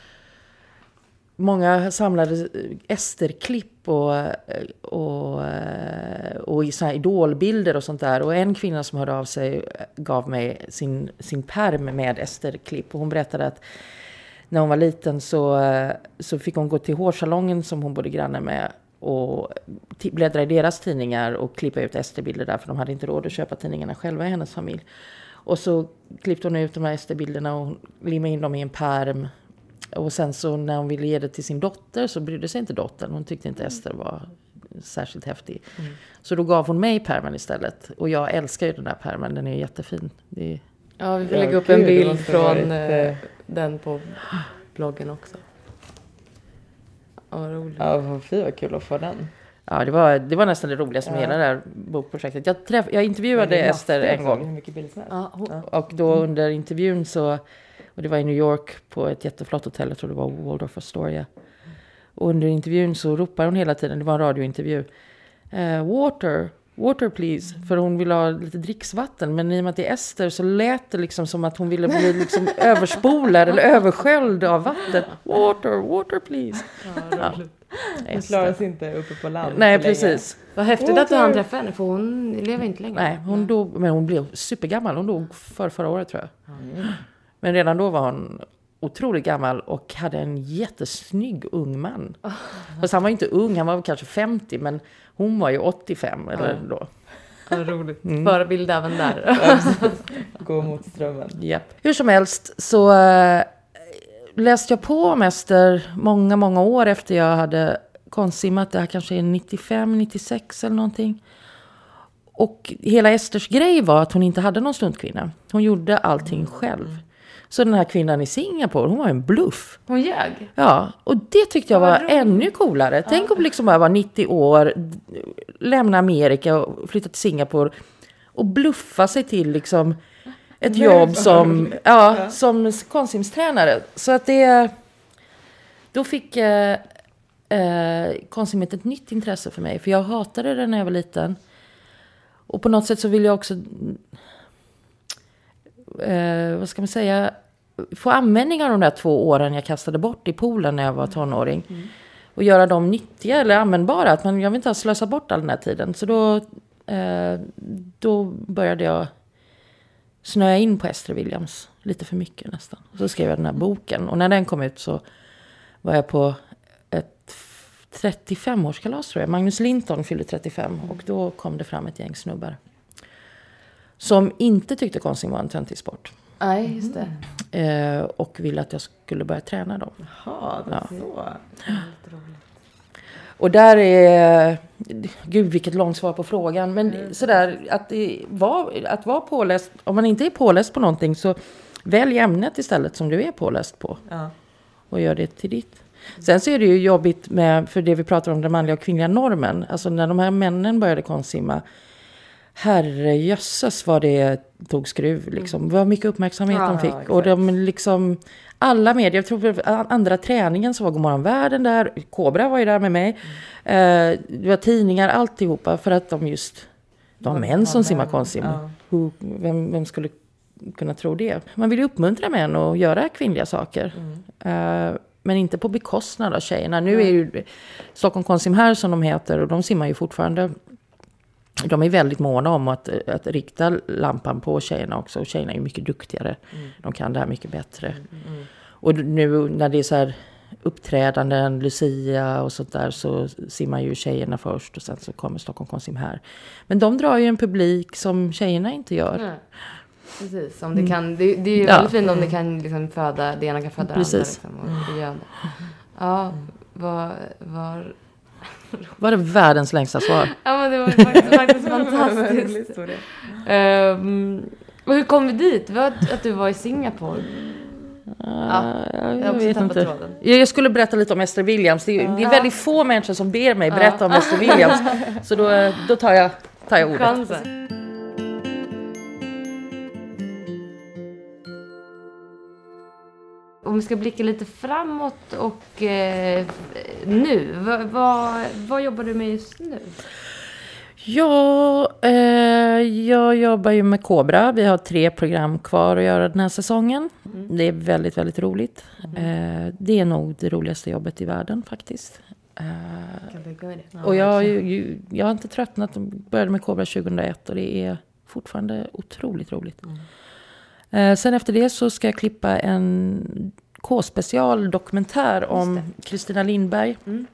Speaker 1: Många samlade eh, Ester-klipp och, eh, och, eh, och såna här idolbilder och sånt där. Och en kvinna som hörde av sig gav mig sin, sin perm med Ester-klipp. Och hon berättade att när hon var liten så, så fick hon gå till hårsalongen som hon bodde granne med och bläddra i deras tidningar och klippa ut Ester-bilder där för de hade inte råd att köpa tidningarna själva i hennes familj. Och så klippte hon ut de här Ester-bilderna och limmade in dem i en perm och sen så när hon ville ge det till sin dotter så brydde sig inte dottern. Hon tyckte inte Ester var särskilt häftig. Mm. Så då gav hon mig pärmen istället. Och jag älskar ju den där pärmen, den är jättefin. Är...
Speaker 3: Ja, vi får lägga upp en bild från varit, eh, den på bloggen också.
Speaker 2: Ja, vad roligt. Ja, fy vad kul att få den.
Speaker 1: Ja, det var, det var nästan det roligaste med ja. hela det här bokprojektet. Jag, träff, jag intervjuade Ester en gång. Ja, och då under intervjun så och det var i New York på ett jätteflott hotell, jag tror det var Waldorf Astoria. Och under intervjun så ropar hon hela tiden, det var en radiointervju. Uh, water, water please. För hon ville ha lite dricksvatten. Men i och med att det är Ester så lät det liksom som att hon ville bli liksom överspolad eller översköljd av vatten. Water, water please.
Speaker 2: Ja, hon klarar sig inte uppe på land
Speaker 1: Nej, precis.
Speaker 3: Vad häftigt att du hann träffa henne för hon lever inte längre.
Speaker 1: Nej, hon dog, men hon blev supergammal. Hon dog för förra året tror jag. Mm. Men redan då var hon otroligt gammal och hade en jättesnygg ung man. Oh. Fast han var inte ung, han var kanske 50 men hon var ju 85 eller oh. då.
Speaker 3: Ja, roligt. Mm. Förebild även där.
Speaker 2: Gå mot strömmen.
Speaker 1: Yep. Hur som helst så äh, läste jag på om Ester många, många år efter jag hade konstsimmat. Det här kanske är 95, 96 eller någonting. Och hela Esters grej var att hon inte hade någon stuntkvinna. Hon gjorde allting själv. Så den här kvinnan i Singapore, hon var en bluff.
Speaker 3: Hon ljög?
Speaker 1: Ja, och det tyckte jag var, var ännu coolare. Ja. Tänk om liksom jag var 90 år, lämna Amerika och flytta till Singapore och bluffa sig till liksom ett jobb som, ja, som konstsimstränare. Så att det... Då fick eh, eh, konstsimmet ett nytt intresse för mig. För jag hatade det när jag var liten. Och på något sätt så vill jag också... Eh, vad ska man säga? Få användning av de där två åren jag kastade bort i poolen när jag var tonåring. Mm. Och göra dem nyttiga eller användbara. Att man, jag vill inte ha slösa bort all den här tiden. Så då, eh, då började jag snöa in på Ester Williams. Lite för mycket nästan. Så skrev jag den här boken. Och när den kom ut så var jag på ett 35-årskalas tror jag. Magnus Linton fyllde 35 och då kom det fram ett gäng snubbar. Som inte tyckte konstning var en töntig sport.
Speaker 3: Nej, just det.
Speaker 1: Eh, och ville att jag skulle börja träna dem.
Speaker 2: Jaha, det är så.
Speaker 1: Och där är... Gud vilket långt svar på frågan. Men sådär att, det var, att vara påläst. Om man inte är påläst på någonting så välj ämnet istället som du är påläst på.
Speaker 2: Ja.
Speaker 1: Och gör det till ditt. Sen så är det ju jobbigt med, för det vi pratar om, den manliga och kvinnliga normen. Alltså när de här männen började konstsimma. Herrejösses vad det tog skruv liksom. Vad mycket uppmärksamhet
Speaker 2: Ja,
Speaker 1: de fick.
Speaker 2: exakt.
Speaker 1: och de liksom, alla medier, jag tror andra träningen så var Godmorgon Världen där. Kobra var ju där med mig. Eh, det var tidningar, alltihopa. För att de just, de var män som simmar konstsim.
Speaker 2: Ja.
Speaker 1: Vem, vem skulle kunna tro det? Man vill ju uppmuntra män att göra kvinnliga saker. Eh, men inte på bekostnad av tjejerna. Nu är ju Stockholm Konstsim här som de heter och de simmar ju fortfarande. De är väldigt måna om att, att rikta lampan på tjejerna också. Och tjejerna är mycket duktigare. De kan det här mycket bättre. Och nu när det är så här uppträdanden, Lucia och sånt där så simmar ju tjejerna först och sen så kommer Stockholm Konstsim här. Men de drar ju en publik som tjejerna inte gör.
Speaker 3: Nej. Precis, om det kan, det, det är ju
Speaker 1: Mm. Ja.
Speaker 3: väldigt fint om det kan liksom föda, det ena kan föda det andra. Liksom, och det. Ja, vad, var,
Speaker 1: Var det världens längsta svar?
Speaker 3: ja men det var faktiskt, faktiskt fantastiskt.
Speaker 2: historia.
Speaker 3: Ehm, och hur kom vi dit? Var att du var i Singapore?
Speaker 1: Ja,
Speaker 3: Jag
Speaker 1: jag vet inte.
Speaker 3: tråden.
Speaker 1: Jag jag skulle berätta lite om Esther Williams. Det är, det är
Speaker 3: Ja.
Speaker 1: väldigt få människor som ber mig berätta om Esther Williams. Så då, då tar, jag, tar jag ordet.
Speaker 3: Chansen. Om vi ska blicka lite framåt och eh, nu, vad, vad, vad jobbar du med just nu?
Speaker 1: Ja, eh, jag jobbar ju med Kobra. Vi har tre program kvar att göra den här säsongen. Det är väldigt, väldigt roligt. Eh, det är nog det roligaste jobbet i världen faktiskt. Eh, och jag, ju- jag har inte tröttnat. Jag började med Kobra 2001 och det är fortfarande otroligt roligt. Eh, sen efter det så ska jag klippa en K-special dokumentär om Kristina Lindberg.
Speaker 3: Mm.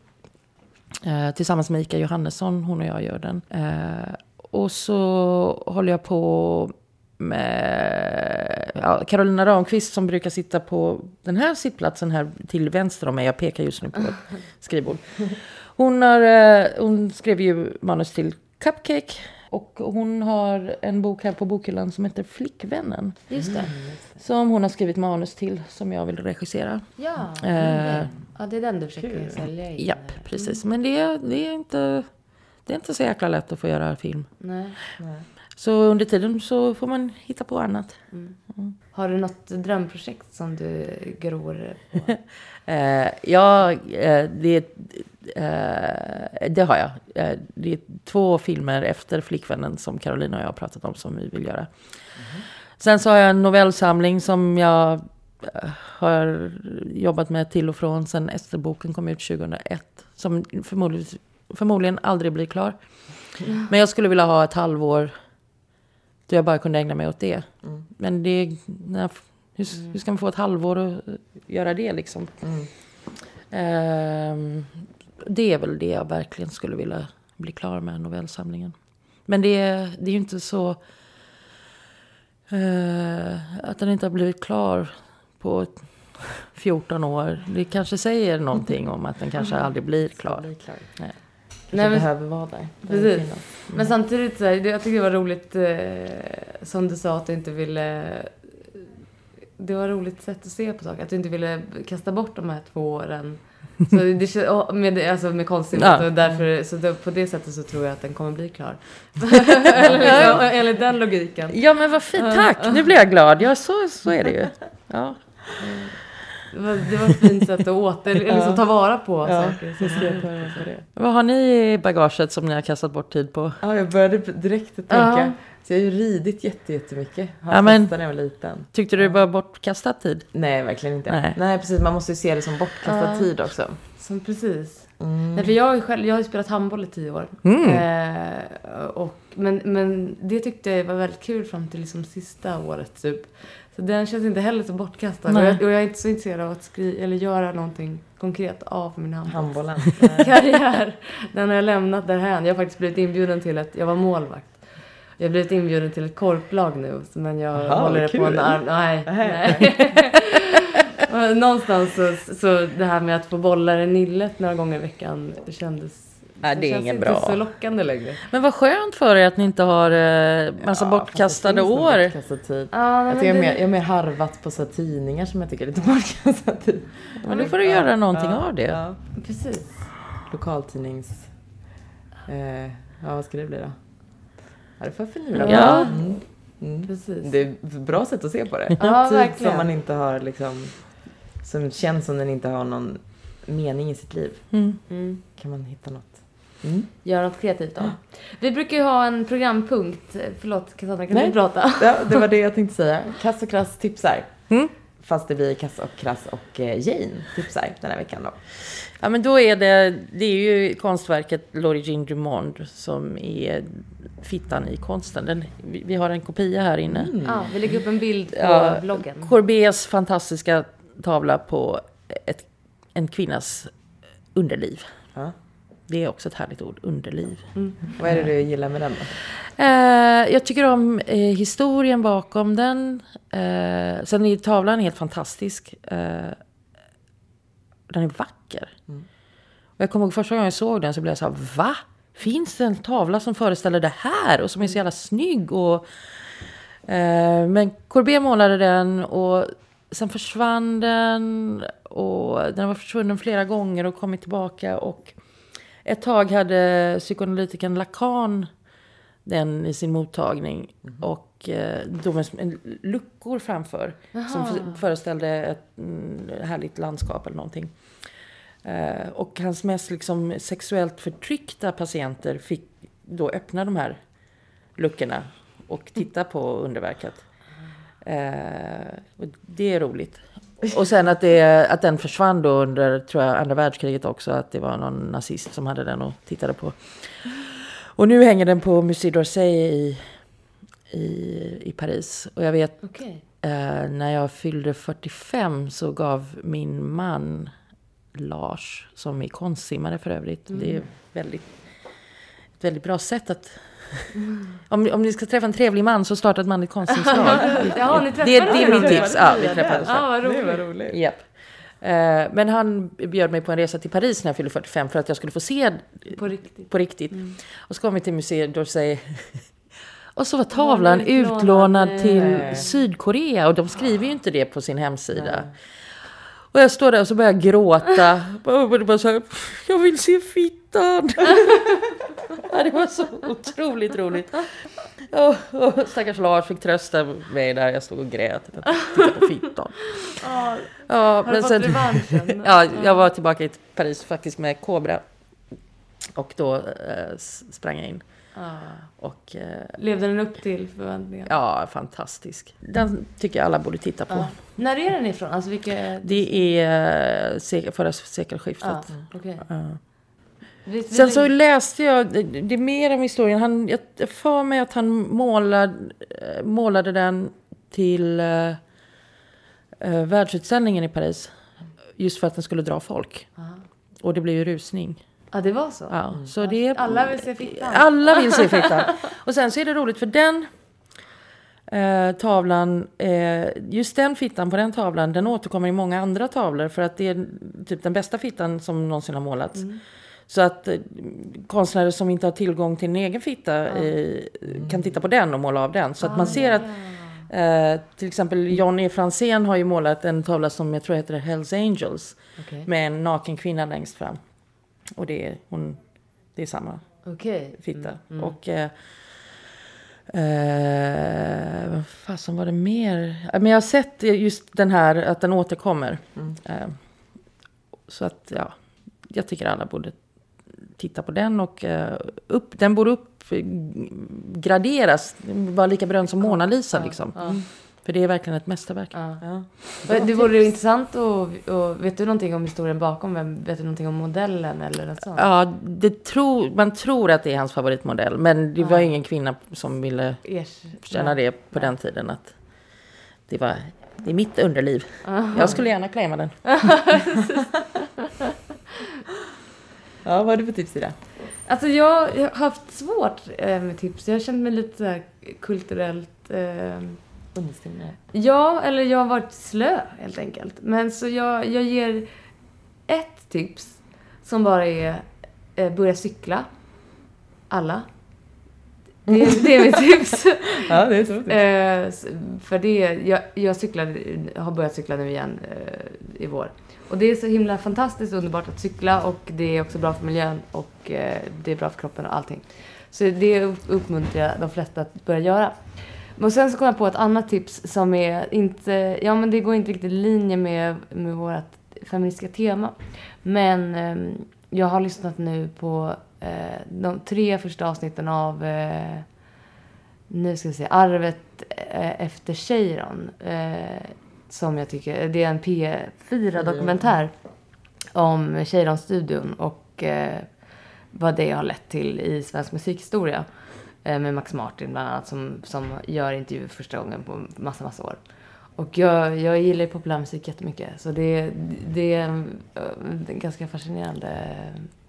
Speaker 1: Eh, tillsammans med Ika Johannesson, hon och jag gör den. Eh, och så håller jag på med ja, Carolina Ramqvist som brukar sitta på den här sittplatsen här till vänster om mig. Jag pekar just nu på ett skrivbord. Hon, har, eh, hon skrev ju manus till Cupcake. Och hon har en bok här på bokhyllan som heter Flickvännen.
Speaker 3: Just det.
Speaker 1: Som hon har skrivit manus till, som jag vill regissera.
Speaker 3: Ja,
Speaker 1: Eh,
Speaker 3: ja, det är den du försöker sälja in.
Speaker 1: Japp, precis. Men det, är- det, är inte, det är inte så jäkla lätt att få göra film.
Speaker 3: Nej.
Speaker 1: Så under tiden så får man hitta på annat.
Speaker 3: Har du något drömprojekt som du gror på?
Speaker 1: Eh, ja, eh, det, eh, det har jag. Eh, det är två filmer efter Flickvännen som Carolina och jag har pratat om som vi vill göra. Sen så har jag en novellsamling som jag eh, har jobbat med till och från sen Ester-boken kom ut 2001. Som förmodligen, förmodligen aldrig blir klar. Men jag skulle vilja ha ett halvår då jag bara kunde ägna mig åt det. Men det, när, hur, hur ska man få ett halvår att göra det liksom?
Speaker 2: Mm.
Speaker 1: Ehm, det är väl det jag verkligen skulle vilja bli klar med, novellsamlingen. Men det, är- det är ju inte så... eh, att den inte har blivit klar på ett 14 år. Det kanske säger någonting om att den kanske aldrig blir klar.
Speaker 2: Bli klar.
Speaker 1: Nej.
Speaker 3: Men-
Speaker 2: behöver vara där.
Speaker 3: Precis.
Speaker 2: Finnas.
Speaker 3: Men samtidigt, så här, jag tycker det var roligt eh, som du sa att du inte ville... Det var ett roligt sätt att se på saker. Att du inte ville kasta bort de här två åren. Så det, med, alltså med konstsimmet
Speaker 1: Ja.
Speaker 3: och därför, så då, på det sättet så tror jag att den kommer bli klar. Eller liksom, enligt den logiken.
Speaker 1: Ja men vad fint, tack! Nu blir jag glad. Ja så, så är det ju. Ja.
Speaker 3: Det var, det var ett fint sätt att åter, eller liksom ta vara på
Speaker 2: Ja,
Speaker 3: saker.
Speaker 2: så ska jag ta reda på det.
Speaker 1: Vad har ni i bagaget som ni har kastat bort tid på?
Speaker 2: Ja, jag började direkt tänka.
Speaker 3: Ja.
Speaker 2: Så jag har ju ridit jätte, jättemycket. Har
Speaker 1: Ja, men-
Speaker 2: när jag var liten.
Speaker 1: Tyckte du det var bortkastad tid?
Speaker 2: Nej, verkligen inte.
Speaker 1: Nej.
Speaker 2: Nej. precis. Man måste ju se det som bortkastad
Speaker 3: Ja.
Speaker 2: tid också.
Speaker 3: Som precis.
Speaker 2: Mm.
Speaker 3: Nej, för jag, själv, jag har ju spelat handboll i tio år.
Speaker 1: Mm.
Speaker 3: Eh, och men, men det tyckte jag var väldigt kul fram till liksom sista året typ. Så den känns inte heller så bortkastad. Och jag, och jag är inte så intresserad av att skriva eller göra någonting konkret av min handbolls-
Speaker 2: Handbollen.
Speaker 3: karriär. Den har jag lämnat därhän. Jag har faktiskt blivit inbjuden till ett, jag var målvakt. Jag har blivit inbjuden till ett korplag nu, men jag
Speaker 2: Jaha,
Speaker 3: håller det
Speaker 2: kul.
Speaker 3: på en arm... Nej,
Speaker 2: Nej.
Speaker 3: Någonstans så, så det här med att få bollar i nillet några gånger i veckan kändes...
Speaker 1: Nej, det är
Speaker 3: känns
Speaker 1: inget
Speaker 3: inte
Speaker 1: bra.
Speaker 3: så lockande längre.
Speaker 1: Men vad skönt för er att ni inte har eh, massa
Speaker 2: Ja,
Speaker 1: bortkastade
Speaker 2: det
Speaker 1: år.
Speaker 2: Bortkastad tid.
Speaker 3: Ja,
Speaker 2: Jag, tycker jag, är mer, jag är mer harvat på så här tidningar som jag tycker är lite bortkastad tid.
Speaker 1: Men då får du göra någonting av det.
Speaker 2: Ja.
Speaker 3: Precis.
Speaker 2: Lokaltidnings... Eh, ja, vad ska det bli då? Ja, det får jag finura
Speaker 1: Ja.
Speaker 2: Mm. Mm.
Speaker 3: Precis.
Speaker 2: Det är ett bra sätt att se på det.
Speaker 3: Ja,
Speaker 2: Tid
Speaker 3: verkligen.
Speaker 2: som man inte har liksom... Som känns som den inte har någon mening i sitt liv.
Speaker 1: Mm.
Speaker 3: Mm.
Speaker 2: Kan man hitta något? Mm.
Speaker 3: Göra något kreativt av. Vi brukar ju ha en programpunkt. Förlåt Cassandra, kan
Speaker 2: Nej.
Speaker 3: du prata?
Speaker 2: Ja, det var det jag tänkte säga. Kass och Krass tipsar.
Speaker 1: Mm.
Speaker 2: Fast det blir Kass och Krass och eh, Jane tipsar den här veckan då.
Speaker 1: Ja, men då är det, det är ju konstverket L'Origine du Monde som är fittan i konsten. Den, vi, vi har en kopia här inne.
Speaker 3: Ja, vi lägger upp en bild på
Speaker 1: Ja,
Speaker 3: bloggen.
Speaker 1: Courbets fantastiska tavla på ett, en kvinnas underliv.
Speaker 2: Ja.
Speaker 1: Det är också ett härligt ord, underliv.
Speaker 2: Vad är det du gillar med den då?
Speaker 1: Eh, jag tycker om eh, historien bakom den. Eh, sen är tavlan helt fantastisk. Eh, den är vacker. Och jag kommer ihåg första gången jag såg den så blev jag så här, va? Finns det en tavla som föreställer det här och som är så jävla snygg? Och, eh, men Courbet målade den och sen försvann den. Och den var försvunnen flera gånger och kommit tillbaka. Och ett tag hade psykoanalytikern Lacan den i sin mottagning. Och eh, då med luckor framför. Som för- föreställde ett mm, härligt landskap eller någonting. Eh, och hans mest liksom, sexuellt förtryckta patienter fick då öppna de här luckorna och titta på underverket. Eh, och det är roligt. Och sen att, det, att den försvann då under tror jag, andra världskriget också. Att det var någon nazist som hade den och tittade på. Och nu hänger den på Musée d'Orsay i, i, i Paris. Och jag vet
Speaker 3: Okej.
Speaker 1: Eh, när jag fyllde 45 så gav min man Lars, som är konstsimmare för övrigt. Det är väldigt, ett väldigt bra sätt att... om, om ni ska träffa en trevlig man så starta ett manligt konstsimslag.
Speaker 3: Jaha, ni
Speaker 1: det, det är
Speaker 3: nu.
Speaker 1: tips. Ja, vi träffades.
Speaker 3: Ja, vad
Speaker 2: Det var
Speaker 3: roligt.
Speaker 2: roligt.
Speaker 1: Japp. Eh, Men han bjöd mig på en resa till Paris när jag fyllde 45 för att jag skulle få se
Speaker 3: På riktigt.
Speaker 1: på riktigt. Och så kom vi till Musée d'Orsay. Och så var tavlan
Speaker 3: utlånad,
Speaker 1: till Sydkorea och de skriver ju inte det på sin hemsida. Och jag står där och så börjar jag gråta. Bara, bara så här, jag vill se fittan. ja, det var så otroligt roligt. Och, och stackars Lars fick trösta mig där jag stod och grät. Titta på fittan.
Speaker 3: Ja,
Speaker 1: Ja,
Speaker 3: fått revanschen?
Speaker 1: Ja, jag var tillbaka i Paris faktiskt med Cobra. Och då eh, sprang jag in.
Speaker 3: Ja.
Speaker 1: Och eh,
Speaker 3: Levde den upp till förväntningarna?
Speaker 1: ja, fantastisk. Den tycker jag alla borde titta på.
Speaker 3: Ja. När är den ifrån? Alltså vilka...
Speaker 1: Det är eh, förra sekelskiftet.
Speaker 3: Okej.
Speaker 1: Ja.
Speaker 3: Vi- vi
Speaker 1: Sen så läste jag, det, är mer om historien. Han, jag för mig att han målade, eh, målade den till eh, eh, världsutställningen i Paris. Just för att den skulle dra folk. Och det blev ju rusning.
Speaker 3: Ja, det var så?
Speaker 1: Ja, så det
Speaker 3: Alla vill se fittan.
Speaker 1: Alla vill se fittan. Och sen så är det roligt för den eh, tavlan, eh, just den fittan på den tavlan, den återkommer i många andra tavlor för att det är typ den bästa fittan som någonsin har målats. Så att eh, konstnärer som inte har tillgång till en egen fitta eh, kan titta på den och måla av den. Så att man ser att eh, till exempel John E. Franzén har ju målat en tavla som jag tror heter Hells Angels
Speaker 3: Okej.
Speaker 1: med en naken kvinna längst fram. Och det är, hon, det är samma
Speaker 3: Okej.
Speaker 1: fitta. Och... Eh, eh, vad fasen var det mer? Men jag har sett just den här, att den återkommer. Eh, så att, ja. Jag tycker alla borde titta på den och eh, upp, den borde uppgraderas. Vara lika berömd som Mona Lisa liksom.
Speaker 3: Ja.
Speaker 1: För det är verkligen ett mästerverk.
Speaker 3: Ja.
Speaker 2: Ja.
Speaker 3: Det vore intressant och, och vet du någonting om historien bakom? Vem, vet du någonting om modellen eller något sånt?
Speaker 1: Ja, det tror, man tror att det är hans favoritmodell. Men det var
Speaker 3: Ja.
Speaker 1: ingen kvinna som ville känna det på den tiden. Att det, var, det är mitt underliv. Jag skulle gärna claima den.
Speaker 2: ja, vad har du för tips i det?
Speaker 3: Alltså jag, jag har haft svårt eh, med tips. Jag har känt mig lite kulturellt... Eh,
Speaker 2: Understimulerande.
Speaker 3: ja, eller jag har varit slö helt enkelt. Men så jag, jag ger ett tips som bara är eh, börja cykla. Alla. Det, är- det är mitt tips.
Speaker 2: Ja, det är så.
Speaker 3: Eh, s- för det, jag, jag cyklar, har börjat cykla nu igen eh, i vår. Och det är så himla fantastiskt underbart att cykla och det är också bra för miljön och eh, det är bra för kroppen och allting. Så det upp- uppmuntrar jag de flesta att börja göra. Men sen så kom jag på ett annat tips som är inte, ja men det går inte riktigt i linje med, med vårt feministiska tema. Men eh, jag har lyssnat nu på eh, de tre första avsnitten av eh, nu ska vi se, Arvet eh, efter Cheiron. Eh, som jag tycker, det är en P4-dokumentär om Cheiron-studion och eh, vad det har lett till i svensk musikhistoria. Eh, med Max Martin bland annat som, som gör intervjuer första gången på massa, massa år. Och jag, jag gillar ju populärmusik jättemycket så det, det är en, en ganska fascinerande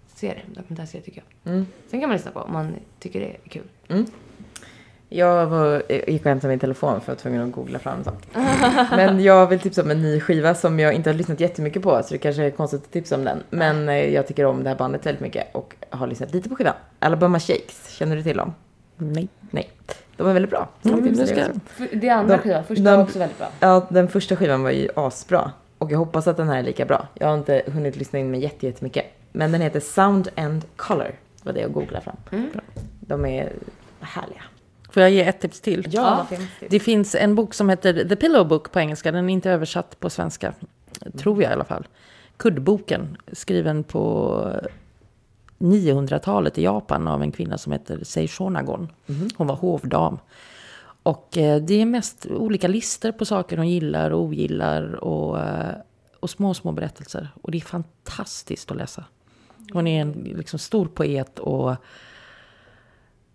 Speaker 3: serie, dokumentärserie tycker jag.
Speaker 2: Mm.
Speaker 3: Sen kan man lyssna på om man tycker det är kul.
Speaker 2: Jag var, jag gick och hämtade min telefon för jag var tvungen att googla fram sånt. Men jag vill tipsa om en ny skiva som jag inte har lyssnat jättemycket på, så det kanske är konstigt att tipsa om den. Men eh, jag tycker om det här bandet väldigt mycket och har lyssnat lite på skivan. Alabama Shakes, känner du till dem?
Speaker 1: Nej.
Speaker 2: Nej. De är väldigt bra.
Speaker 1: Mm, det
Speaker 2: dig
Speaker 1: ska-
Speaker 3: Det andra
Speaker 2: De-
Speaker 3: skivan, första
Speaker 2: de-
Speaker 3: var också väldigt bra.
Speaker 2: Ja, den första skivan var ju asbra. Och jag hoppas att den här är lika bra. Jag har inte hunnit lyssna in mig jätte- jättemycket. Men den heter Sound and Color. var det jag googlade fram.
Speaker 3: Mm.
Speaker 2: De är härliga.
Speaker 1: Får jag ge ett tips till?
Speaker 3: Ja.
Speaker 2: det?
Speaker 1: Det finns en bok som heter The Pillow Book på engelska. Den är inte översatt på svenska. Tror jag i alla fall. Kuddboken. Skriven på 900-talet i Japan av en kvinna som heter Seishonagon. Hon var hovdam. Och eh, det är mest olika listor på saker hon gillar och ogillar. Och, eh, och små, små berättelser. Och det är fantastiskt att läsa. Hon är en liksom, stor poet och,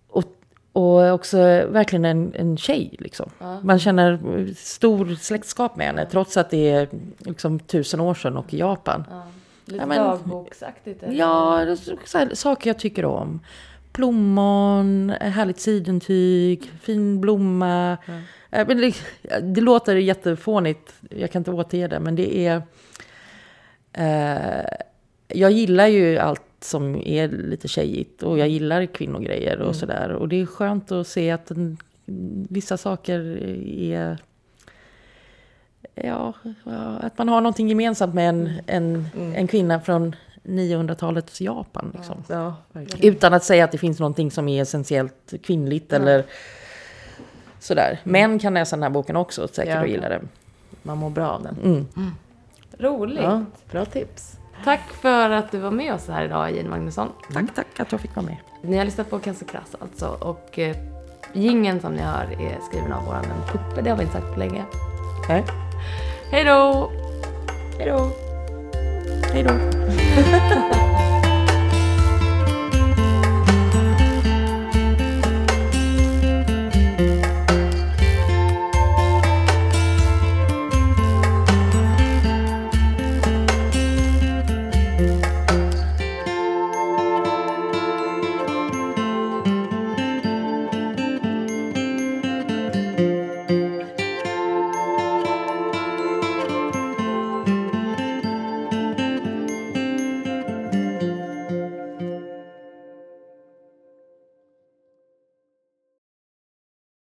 Speaker 1: och, och också verkligen en, en tjej. Liksom. Man känner stor släktskap med henne trots att det är liksom, tusen år sedan och i Japan.
Speaker 3: Ja. Lite
Speaker 1: men-
Speaker 3: dagboksaktigt. eller?
Speaker 1: Ja, det är så- här, saker jag tycker om. Plommon, härligt sidentyg, fin blomma. Eh, Men det, det låter jättefånigt, jag kan inte återge det, men det är... Eh, jag gillar ju allt som är lite tjejigt och jag gillar kvinnogrejer och sådär. Och det är skönt att se att en, vissa saker är... Ja, ja, att man har någonting gemensamt med en, en, en kvinna från 900-talets Japan. Liksom.
Speaker 2: Ja.
Speaker 1: Utan att säga att det finns någonting som är essentiellt kvinnligt eller sådär. Män kan läsa den här boken också säkert
Speaker 2: Ja.
Speaker 1: och gilla den.
Speaker 2: Man mår bra av den.
Speaker 1: Mm.
Speaker 3: Roligt.
Speaker 2: Ja, bra tips.
Speaker 3: Tack för att du var med oss här idag, Jane Magnusson.
Speaker 1: Tack, tack att jag fick vara med.
Speaker 3: Ni har lyssnat på Cancer Crass alltså. Och eh, gingen som ni hör är skriven av vår vän Puppe. Det har vi inte sagt på länge.
Speaker 2: Nej.
Speaker 3: Hej då!
Speaker 2: Hej då!
Speaker 1: Hej då.